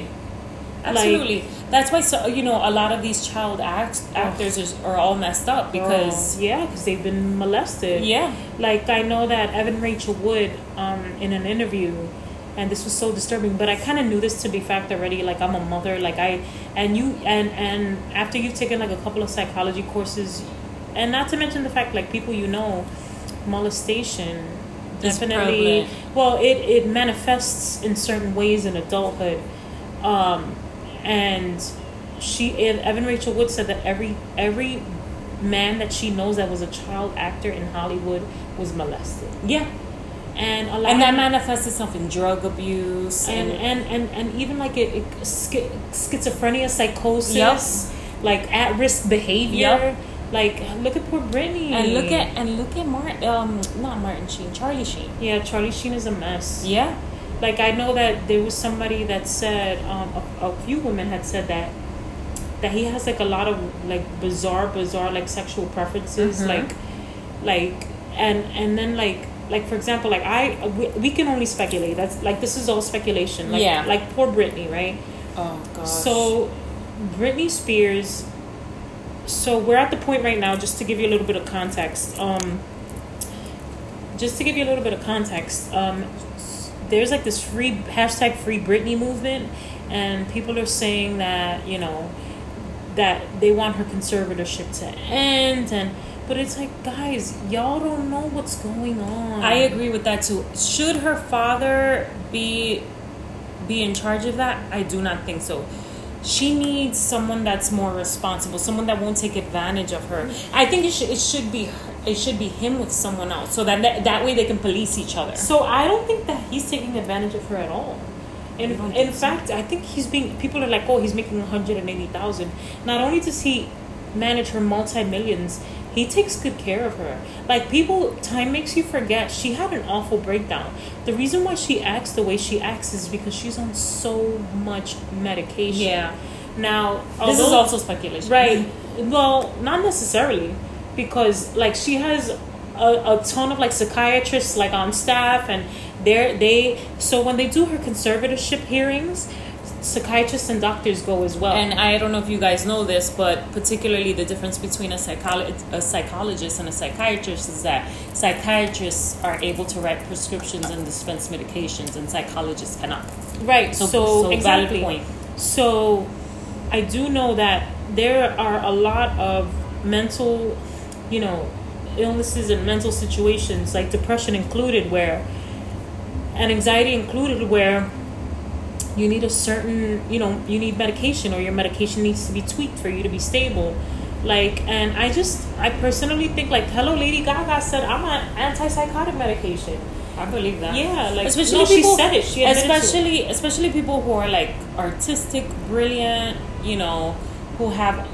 Absolutely. That's why so you know, a lot of these child act, actors is, are all messed up because Oh, yeah, because they've been molested. yeah. Like I know that Evan Rachel Wood, um, in an interview, and this was so disturbing. But I kind of knew this to be fact already. Like I'm a mother. Like I, and you, and and after you've taken like a couple of psychology courses, and not to mention the fact like people you know, molestation definitely. Well, it it manifests in certain ways in adulthood, um, and she Evan Rachel Wood said that every every man that she knows that was a child actor in Hollywood was molested. Yeah. And a lot And that manifests itself in drug abuse and, and, and, and, and even like it, it schizophrenia, psychosis, Yup. like at risk behavior. Yup. Like look at poor Britney. and look at and look at Martin um not Martin Sheen, Charlie Sheen. yeah, Charlie Sheen is a mess. Yeah. Like I know that there was somebody that said um, a, a few women had said that that he has like a lot of like bizarre, bizarre like sexual preferences, Mhm. like like and and then like like for example like I we, we can only speculate. That's like this is all speculation. Like, Yeah. Like poor Britney, right? Oh gosh. So, Britney Spears. So we're at the point right now, just to give you a little bit of context. Um, just to give you a little bit of context, um, there's like this free hashtag Free Britney movement, and people are saying that you know that they want her conservatorship to end, and but it's like guys, y'all don't know what's going on. I agree with that too. Should her father be be in charge of that? I do not think so. She needs someone that's more responsible, someone that won't take advantage of her. I think it should it should be her- it should be him with someone else, so that that, that way they can police each other. So I don't think that he's taking advantage of her at all. In, in so? fact, I think he's being. People are like, oh, he's making one hundred and eighty thousand. Not only does he manage her multi millions, he takes good care of her. Like people, time makes you forget. She had an awful breakdown. The reason why she acts the way she acts is because she's on so much medication. Yeah. Now this is also speculation, Right. Well, not necessarily, because like she has a, a ton of like psychiatrists like on staff, and they're they. So when they do her conservatorship hearings, psychiatrists and doctors go as well. And I don't know if you guys know this, but particularly the difference between a, psycholo- a psychologist and a psychiatrist is that psychiatrists are able to write prescriptions and dispense medications, and psychologists cannot. right. So, So, so valid exactly. point. So I do know that there are a lot of mental, you know, illnesses and mental situations, like depression included, where, and anxiety included, where you need a certain, you know, you need medication or your medication needs to be tweaked for you to be stable. Like, and I just, I personally think, like, hello, Lady Gaga said, I'm on antipsychotic medication. I believe that. Yeah, like, especially no, people, she said it. She admitted to it. especially especially people who are like artistic, brilliant, you know, who have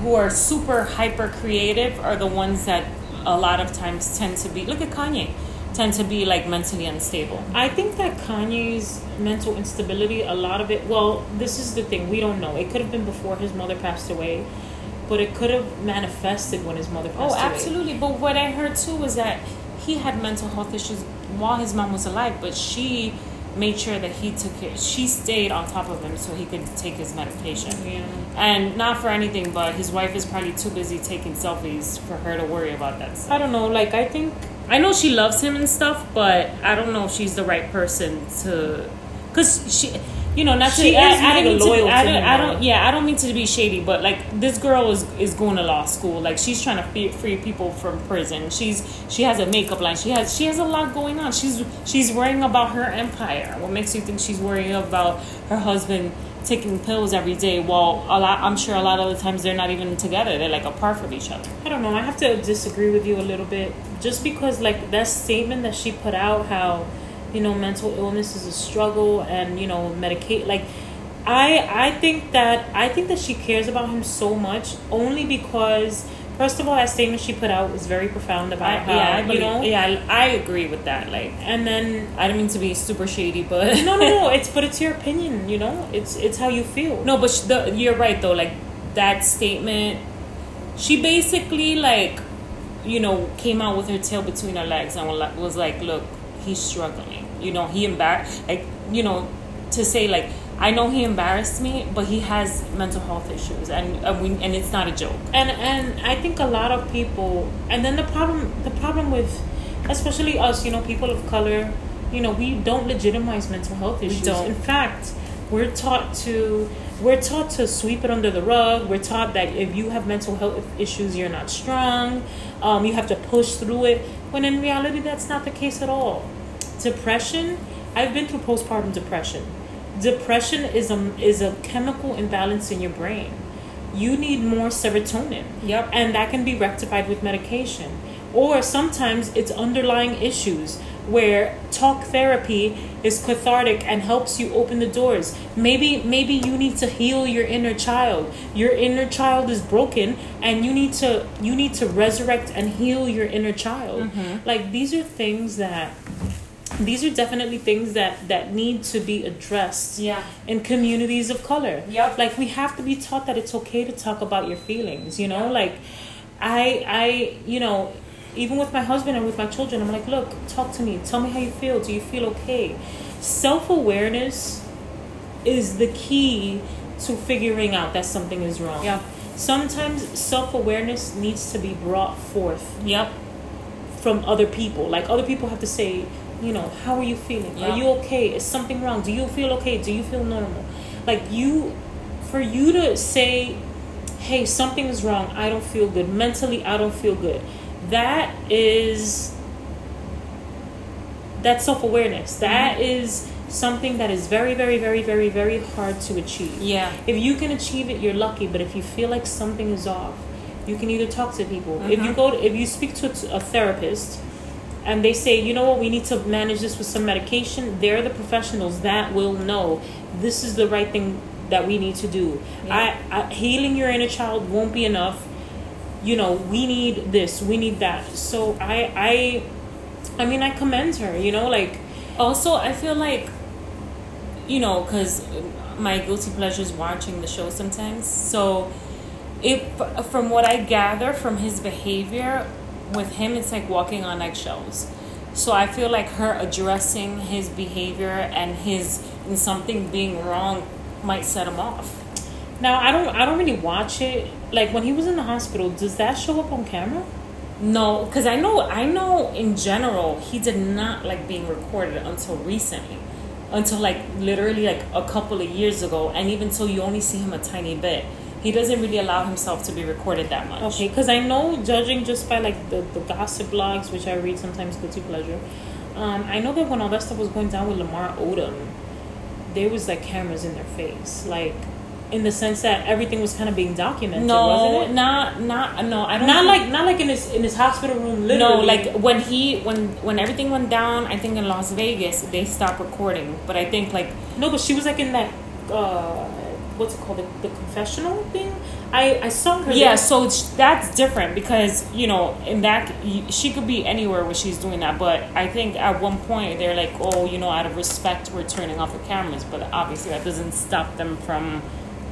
who are super hyper creative are the ones that a lot of times tend to be. Look at Kanye, tend to be like mentally unstable. I think that Kanye's mental instability, a lot of it, well, this is the thing, we don't know. It could have been before his mother passed away. but it could have manifested when his mother passed Oh, away. absolutely. But what I heard too was that he had mental health issues while his mom was alive, but she made sure that he took it. She stayed on top of him so he could take his medication. Yeah. And not for anything, but his wife is probably too busy taking selfies for her to worry about that stuff. I don't know. Like I think I know she loves him and stuff, but I don't know if she's the right person to, cause she, you know, not She to. I, I don't mean loyal to. I to don't. him, I don't. Yeah, I don't mean to be shady, but like this girl is is going to law school. Like she's trying to free, free people from prison. She's she has a makeup line. She has she has a lot going on. She's she's worrying about her empire. What makes you think she's worrying about her husband? Taking pills every day, while a lot, I'm sure a lot of the times they're not even together. They're like apart from each other. I don't know. I have to disagree with you a little bit, just because like that statement that she put out, how you know mental illness is a struggle, and you know medicate. Like, I I think that I think that she cares about him so much only because first of all that statement she put out was very profound about how yeah, I you believe- know, yeah, I, I agree with that. Like, and then I don't mean to be super shady, but no no no it's but it's your opinion you know it's it's how you feel no, but the, you're right though. Like that statement, she basically like, you know, came out with her tail between her legs and was like- was like, "Look, he's struggling. You know, he embarrassed. Like, you know, to say like." I know he embarrassed me, but he has mental health issues, and and, we, and it's not a joke. and and I think a lot of people and then the problem the problem with especially us you know people of color you know we don't legitimize mental health issues. don't. in fact we're taught to we're taught to sweep it under the rug. We're taught that if you have mental health issues you're not strong. Um, you have to push through it. When in reality that's not the case at all. Depression i've been through postpartum depression depression is a is a chemical imbalance in your brain. You need more serotonin. Yep. and that can be rectified with medication. Or sometimes it's underlying issues where talk therapy is cathartic and helps you open the doors. Maybe maybe you need to heal your inner child. Your inner child is broken and you need to you need to resurrect and heal your inner child. Mm-hmm. Like these are things that these are definitely things that that need to be addressed Yeah. in communities of color. Yep. Like we have to be taught that it's okay to talk about your feelings, you know? Like I I you know, even with my husband and with my children, I'm like, look, talk to me. Tell me how you feel. Do you feel okay? Self-awareness is the key to figuring out that something is wrong. Yeah. Sometimes self-awareness needs to be brought forth Yep. from other people. Like other people have to say, you know, how are you feeling? Yeah. Are you okay? Is something wrong? Do you feel okay? Do you feel normal? Like you, for you to say, hey, something is wrong. I don't feel good mentally. I don't feel good. That is that self awareness. That is something that is very, very, very, very, very hard to achieve. Yeah. If you can achieve it, you're lucky. But if you feel like something is off, you can either talk to people. If you mm-hmm. go, to, if you speak to a therapist, and they say, you know what, we need to manage this with some medication. They're the professionals that will know this is the right thing that we need to do. Yeah. I, I healing your inner child won't be enough. You know, we need this, we need that. So I, I, I mean, I commend her. You know, like Also, I feel like, you know, because my guilty pleasure is watching the show sometimes. So, if from what I gather from his behavior with him, it's like walking on eggshells. So I feel like her addressing his behavior and his and something being wrong might set him off. now I don't, I don't really watch it. Like when he was in the hospital, does that show up on camera? No, because I know I know in general he did not like being recorded until recently, until like literally like a couple of years ago, and even so you only see him a tiny bit. He doesn't really allow himself to be recorded that much. Okay, because I know judging just by like the, the gossip blogs, which I read sometimes, guilty pleasure. Um, I know that when all that stuff was going down with Lamar Odom, there was like cameras in their face, like in the sense that everything was kind of being documented, No, wasn't it? not not no. I don't Not think- like not like in his in his hospital room. Literally, no, like when he when when everything went down. I think in Las Vegas they stopped recording, but I think like no, but she was like in that uh, what's it called, the, the confessional thing. I I saw her. Yeah, there. so it's- that's different because you know in that she could be anywhere where she's doing that, but I think at one point they're like, oh, you know, out of respect, we're turning off the cameras, but obviously that doesn't stop them from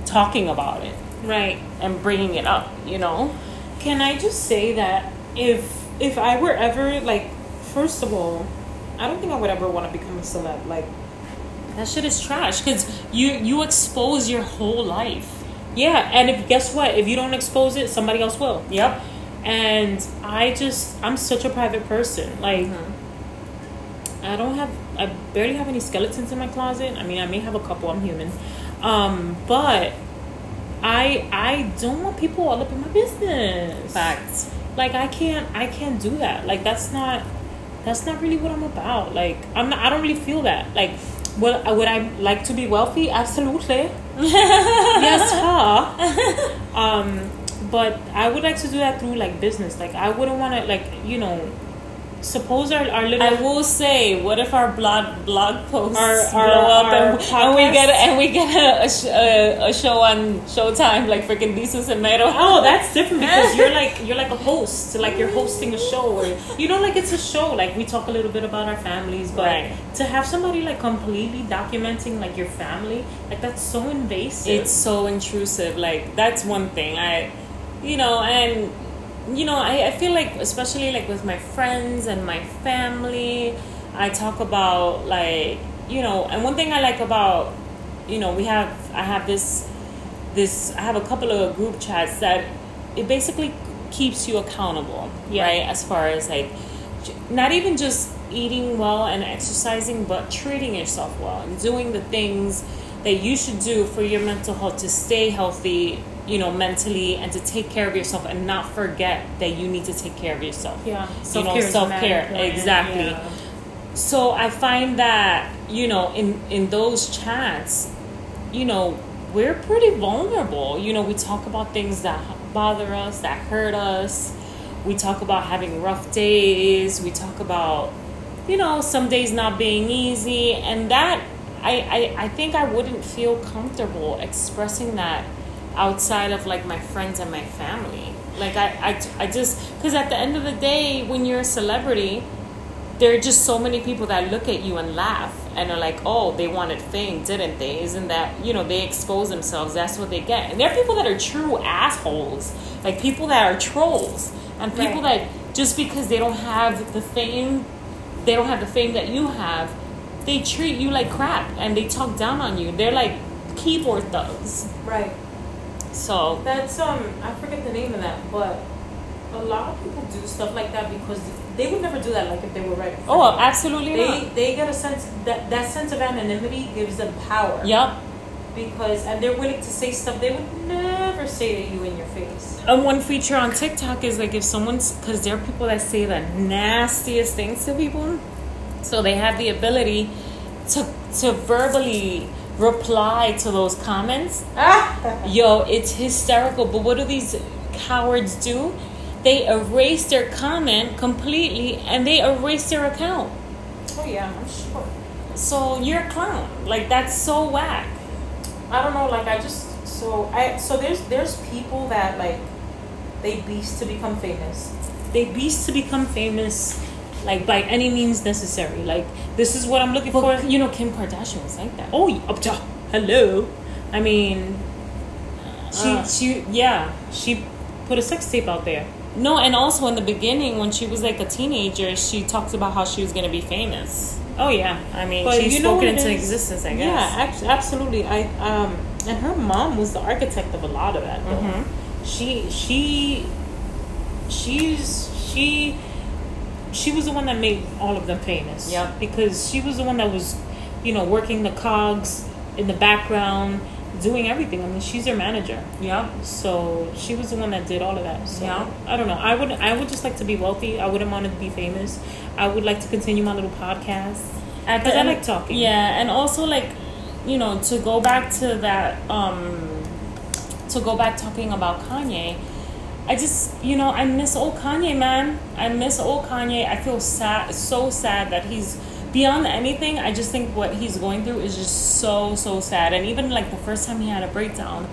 talking about it. Right. and bringing it up. You know. Can I just say that if if I were ever like, first of all, I don't think I would ever want to become a celeb. Like, That shit is trash because you you expose your whole life. yeah, and if guess what? If you don't expose it, somebody else will. Yep. And I just, I'm such a private person. Like, I don't have, I barely have any skeletons in my closet. I mean, I may have a couple. I'm human, um, but I, I don't want people all up in my business. Facts. Like, I can't, I can't do that. Like, that's not, that's not really what I'm about. Like, I'm not, I don't really feel that. Like, would, would I like to be wealthy? Absolutely. yes, huh? um, but I would like to do that through like business. Like I wouldn't want to like you know, suppose our our little I will say, what if our blog blog posts Our- blow up and, and we get and we get a, a, a, show on Showtime like freaking Desus and Mero? Oh, that's different because you're like you're like a host, like you're hosting a show, or you know, like it's a show. Like we talk a little bit about our families, but Right. to have somebody like completely documenting like your family, like that's so invasive. it's so intrusive. Like that's one thing. I, you know, and you know, I, I feel like especially like with my friends and my family, I talk about like you know, and one thing I like about you know we have I have this this I have a couple of group chats that it basically keeps you accountable, Yeah. right? As far as like not even just eating well and exercising, but treating yourself well and doing the things that you should do for your mental health to stay healthy, you know, mentally and to take care of yourself and not forget that you need to take care of yourself. yeah, self-care is self-care, exactly. Yeah. So I find that, you know, in in those chats, you know, we're pretty vulnerable. You know, we talk about things that bother us, that hurt us. We talk about having rough days. We talk about, you know, some days not being easy. And that, I, I, I think I wouldn't feel comfortable expressing that outside of like my friends and my family. Like, I, I, I just, because at the end of the day, when you're a celebrity, there are just so many people that look at you and laugh and are like, oh, they wanted fame, didn't they? Isn't that, you know, they expose themselves. That's what they get. And there are people that are true assholes, like people that are trolls, and people Right. that just because they don't have the fame, they don't have the fame that you have, they treat you like crap and they talk down on you. They're like keyboard thugs. Right. So, That's um I forget the name of that, but a lot of people do stuff like that because they would never do that like if they were right. oh, absolutely They not. they get a sense that that sense of anonymity gives them power. Yep. Because and they're willing to say stuff they would never say to you in your face. And one feature on TikTok is like if someone's because there are people that say the nastiest things to people, so they have the ability to to verbally reply to those comments. Yo, it's hysterical. But what do these cowards do? They erase their comment completely and they erase their account. Oh yeah, I'm sure. So you're a clown. Like that's so whack. I don't know, like I just so I so there's there's people that like they beast to become famous. They beast to become famous like by any means necessary. Like this is what I'm looking But for. you know, Kim Kardashian was like that. Oh, up to hello. I mean, she Uh. she yeah she put a sex tape out there. No, and also in the beginning when she was like a teenager, she talked about how she was gonna be famous. Oh yeah, I mean, But she you know spoke what it it into is? existence, I guess. yeah, abs- absolutely. I um and her mom was the architect of a lot of that. Though. Mhm. She she she's she she was the one that made all of them famous. Yeah. because she was the one that was you know working the cogs in the background, doing everything. I mean, she's their manager. Yeah. So she was the one that did all of that. So Yeah. I don't know. I would I would just like to be wealthy. I wouldn't want to be famous. I would like to continue my little podcast. Because I like talking. Yeah, and also like, you know, to go back to that, um, to go back talking about Kanye, I just, you know, I miss old Kanye, man. I miss old Kanye. I feel sad, so sad that he's beyond anything. I just think what he's going through is just so, so sad. And even like the first time he had a breakdown,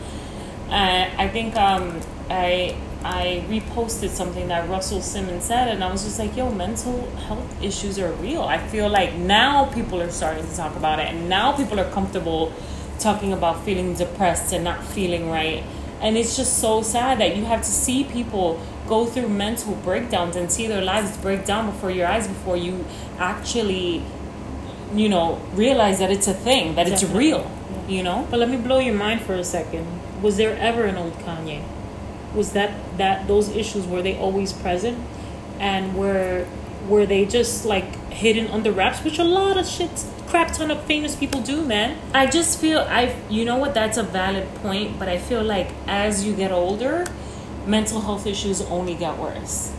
uh, I think um, I I reposted something that Russell Simmons said, and I was just like, "Yo, mental health issues are real." I feel like now people are starting to talk about it, and now people are comfortable talking about feeling depressed and not feeling right, and it's just so sad that you have to see people go through mental breakdowns and see their lives break down before your eyes before you actually you know realize that it's a thing that Definitely. it's real you know But let me blow your mind for a second. Was there ever an old Kanye? Was that that those issues were they always present, and were were they just like hidden under wraps, which a lot of shit, crap ton of famous people do, man. I just feel I you know what that's a valid point, but I feel like as you get older, mental health issues only get worse.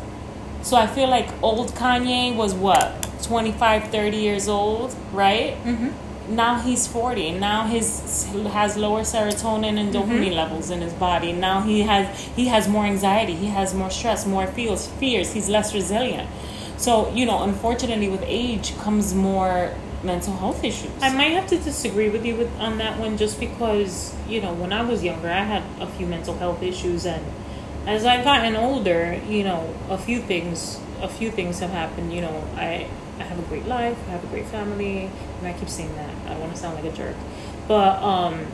So I feel like old Kanye was what 25, 30 years old, right? Mm-hmm. Now he's 40. Now his has lower serotonin and dopamine levels in his body. Now he has he has more anxiety, he has more stress, more feels fears, he's less resilient. So, you know, unfortunately with age comes more mental health issues. I might have to disagree with you with on that one, just because you know when I was younger, I had a few mental health issues, and as I've gotten older, you know, a few things, a few things have happened. You know, I I have a great life, I have a great family, and I keep saying that. I don't want to sound like a jerk, but um,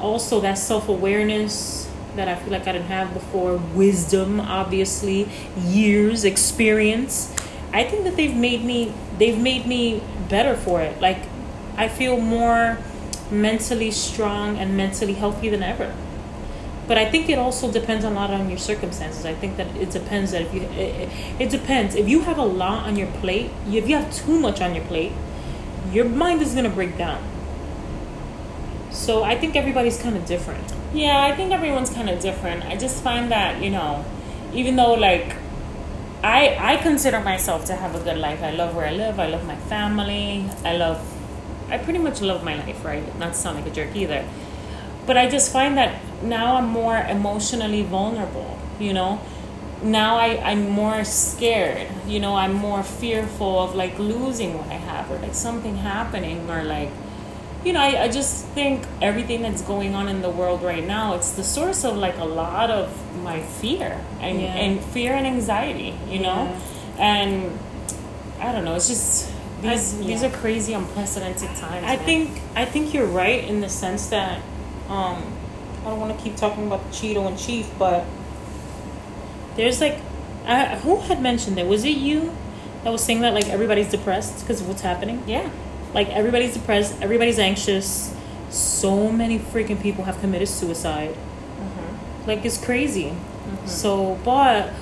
also that self awareness that I feel like I didn't have before, wisdom, obviously, years, experience. I think that they've made me they've made me better for it. Like I feel more mentally strong and mentally healthy than ever. But I think it also depends a lot on your circumstances. I think that it depends that if you it, it depends if you have a lot on your plate. If you have too much on your plate, your mind is gonna break down. So I think everybody's kind of different. Yeah, I think everyone's kind of different. I just find that, you know, even though like I I consider myself to have a good life. I love where I live. I love my family. I love I pretty much love my life, right? Not to sound like a jerk either. But I just find that now I'm more emotionally vulnerable, you know? Now I, I'm more scared, you know, I'm more fearful of like losing what I have or like something happening or like you know, I, I just think everything that's going on in the world right now, it's the source of like a lot of my fear and, Yeah. and fear and anxiety, you know? And I don't know, it's just these I- these are crazy unprecedented times. I man. think I think you're right in the sense that um, I don't want to keep talking about the Cheeto and Chief, but there's like, I, who had mentioned it? Was it you that was saying that like everybody's depressed because of what's happening? Yeah. Like everybody's depressed, everybody's anxious. So many freaking people have committed suicide. Mm-hmm. Like it's crazy. So, but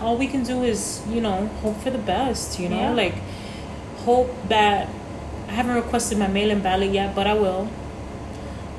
all we can do is, you know, hope for the best. You know, Yeah. like hope that I haven't requested my mail-in ballot yet, but I will.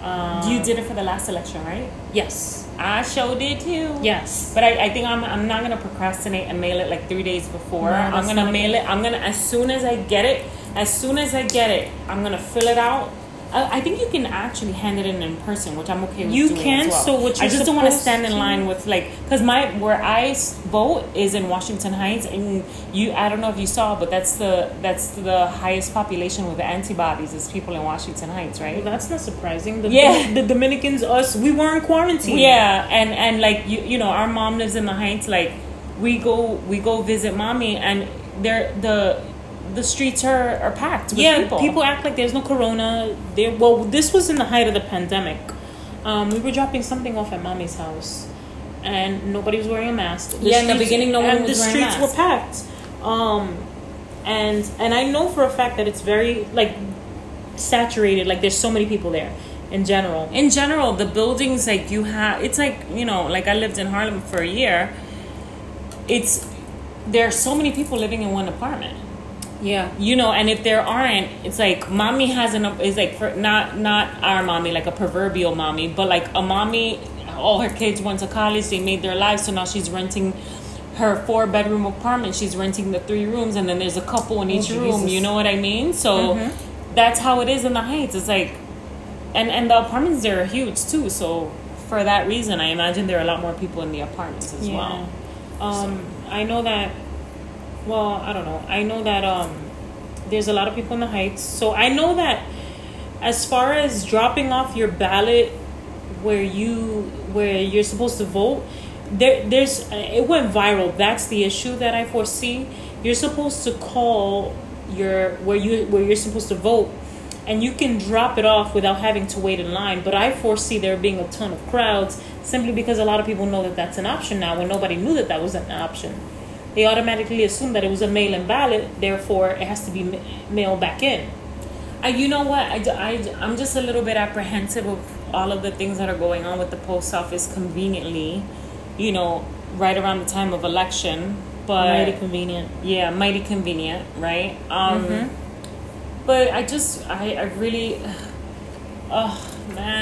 Um, you did it for the last election, right? Yes. I sure did too. Yes. But I, I think I'm, I'm not gonna procrastinate and mail it like three days before. No, I'm gonna mail it. I'm gonna as soon as I get it, as soon as I get it, I'm gonna fill it out. I, I think you can actually hand it in in person, which I'm okay with. You doing can, As well. so what I just don't want to stand in line with like because my where I vote is in Washington Heights, and you I don't know if you saw, but that's the that's the highest population with antibodies is people in Washington Heights, right? Well, that's not surprising. The, Yeah. the Dominicans, us, we were in quarantine. Yeah, and and like you you know, our mom lives in the Heights. Like we go we go visit mommy, and they're the the streets are are packed with yeah, people. people. act like there's no corona. There, well, this was in the height of the pandemic. Um, we were dropping something off at mommy's house, and nobody was wearing a mask. Yeah, in the beginning, no one and was the streets were packed. Um, and and I know for a fact that it's very like saturated. Like there's so many people there in general. in general, the buildings like you have, it's like you know, like I lived in Harlem for a year. It's there are so many people living in one apartment. Yeah. you know and if there aren't it's like mommy has an is like for not not our mommy like a proverbial mommy but like a mommy all her kids went to college they made their lives so now she's renting her four bedroom apartment she's renting the three rooms and then there's a couple in each room you know what i mean so Mhm. that's how it is in the heights it's like and and the apartments there are huge too so for that reason i imagine there are a lot more people in the apartments as well Um, I know that. Well, I don't know. I know that um, there's a lot of people in the Heights. So I know that as far as dropping off your ballot where you where you're supposed to vote, there there's it went viral. That's the issue that I foresee. You're supposed to call your where you where you're supposed to vote and you can drop it off without having to wait in line. But I foresee there being a ton of crowds simply because a lot of people know that that's an option now when nobody knew that that was an option. They automatically assume that it was a mail in ballot, therefore it has to be ma- mailed back in. Uh, you know what? I, I, I'm just a little bit apprehensive of all of the things that are going on with the post office conveniently, you know, right around the time of election. But Mighty convenient. yeah, mighty convenient, right? Um, But I just, I, I really, oh man.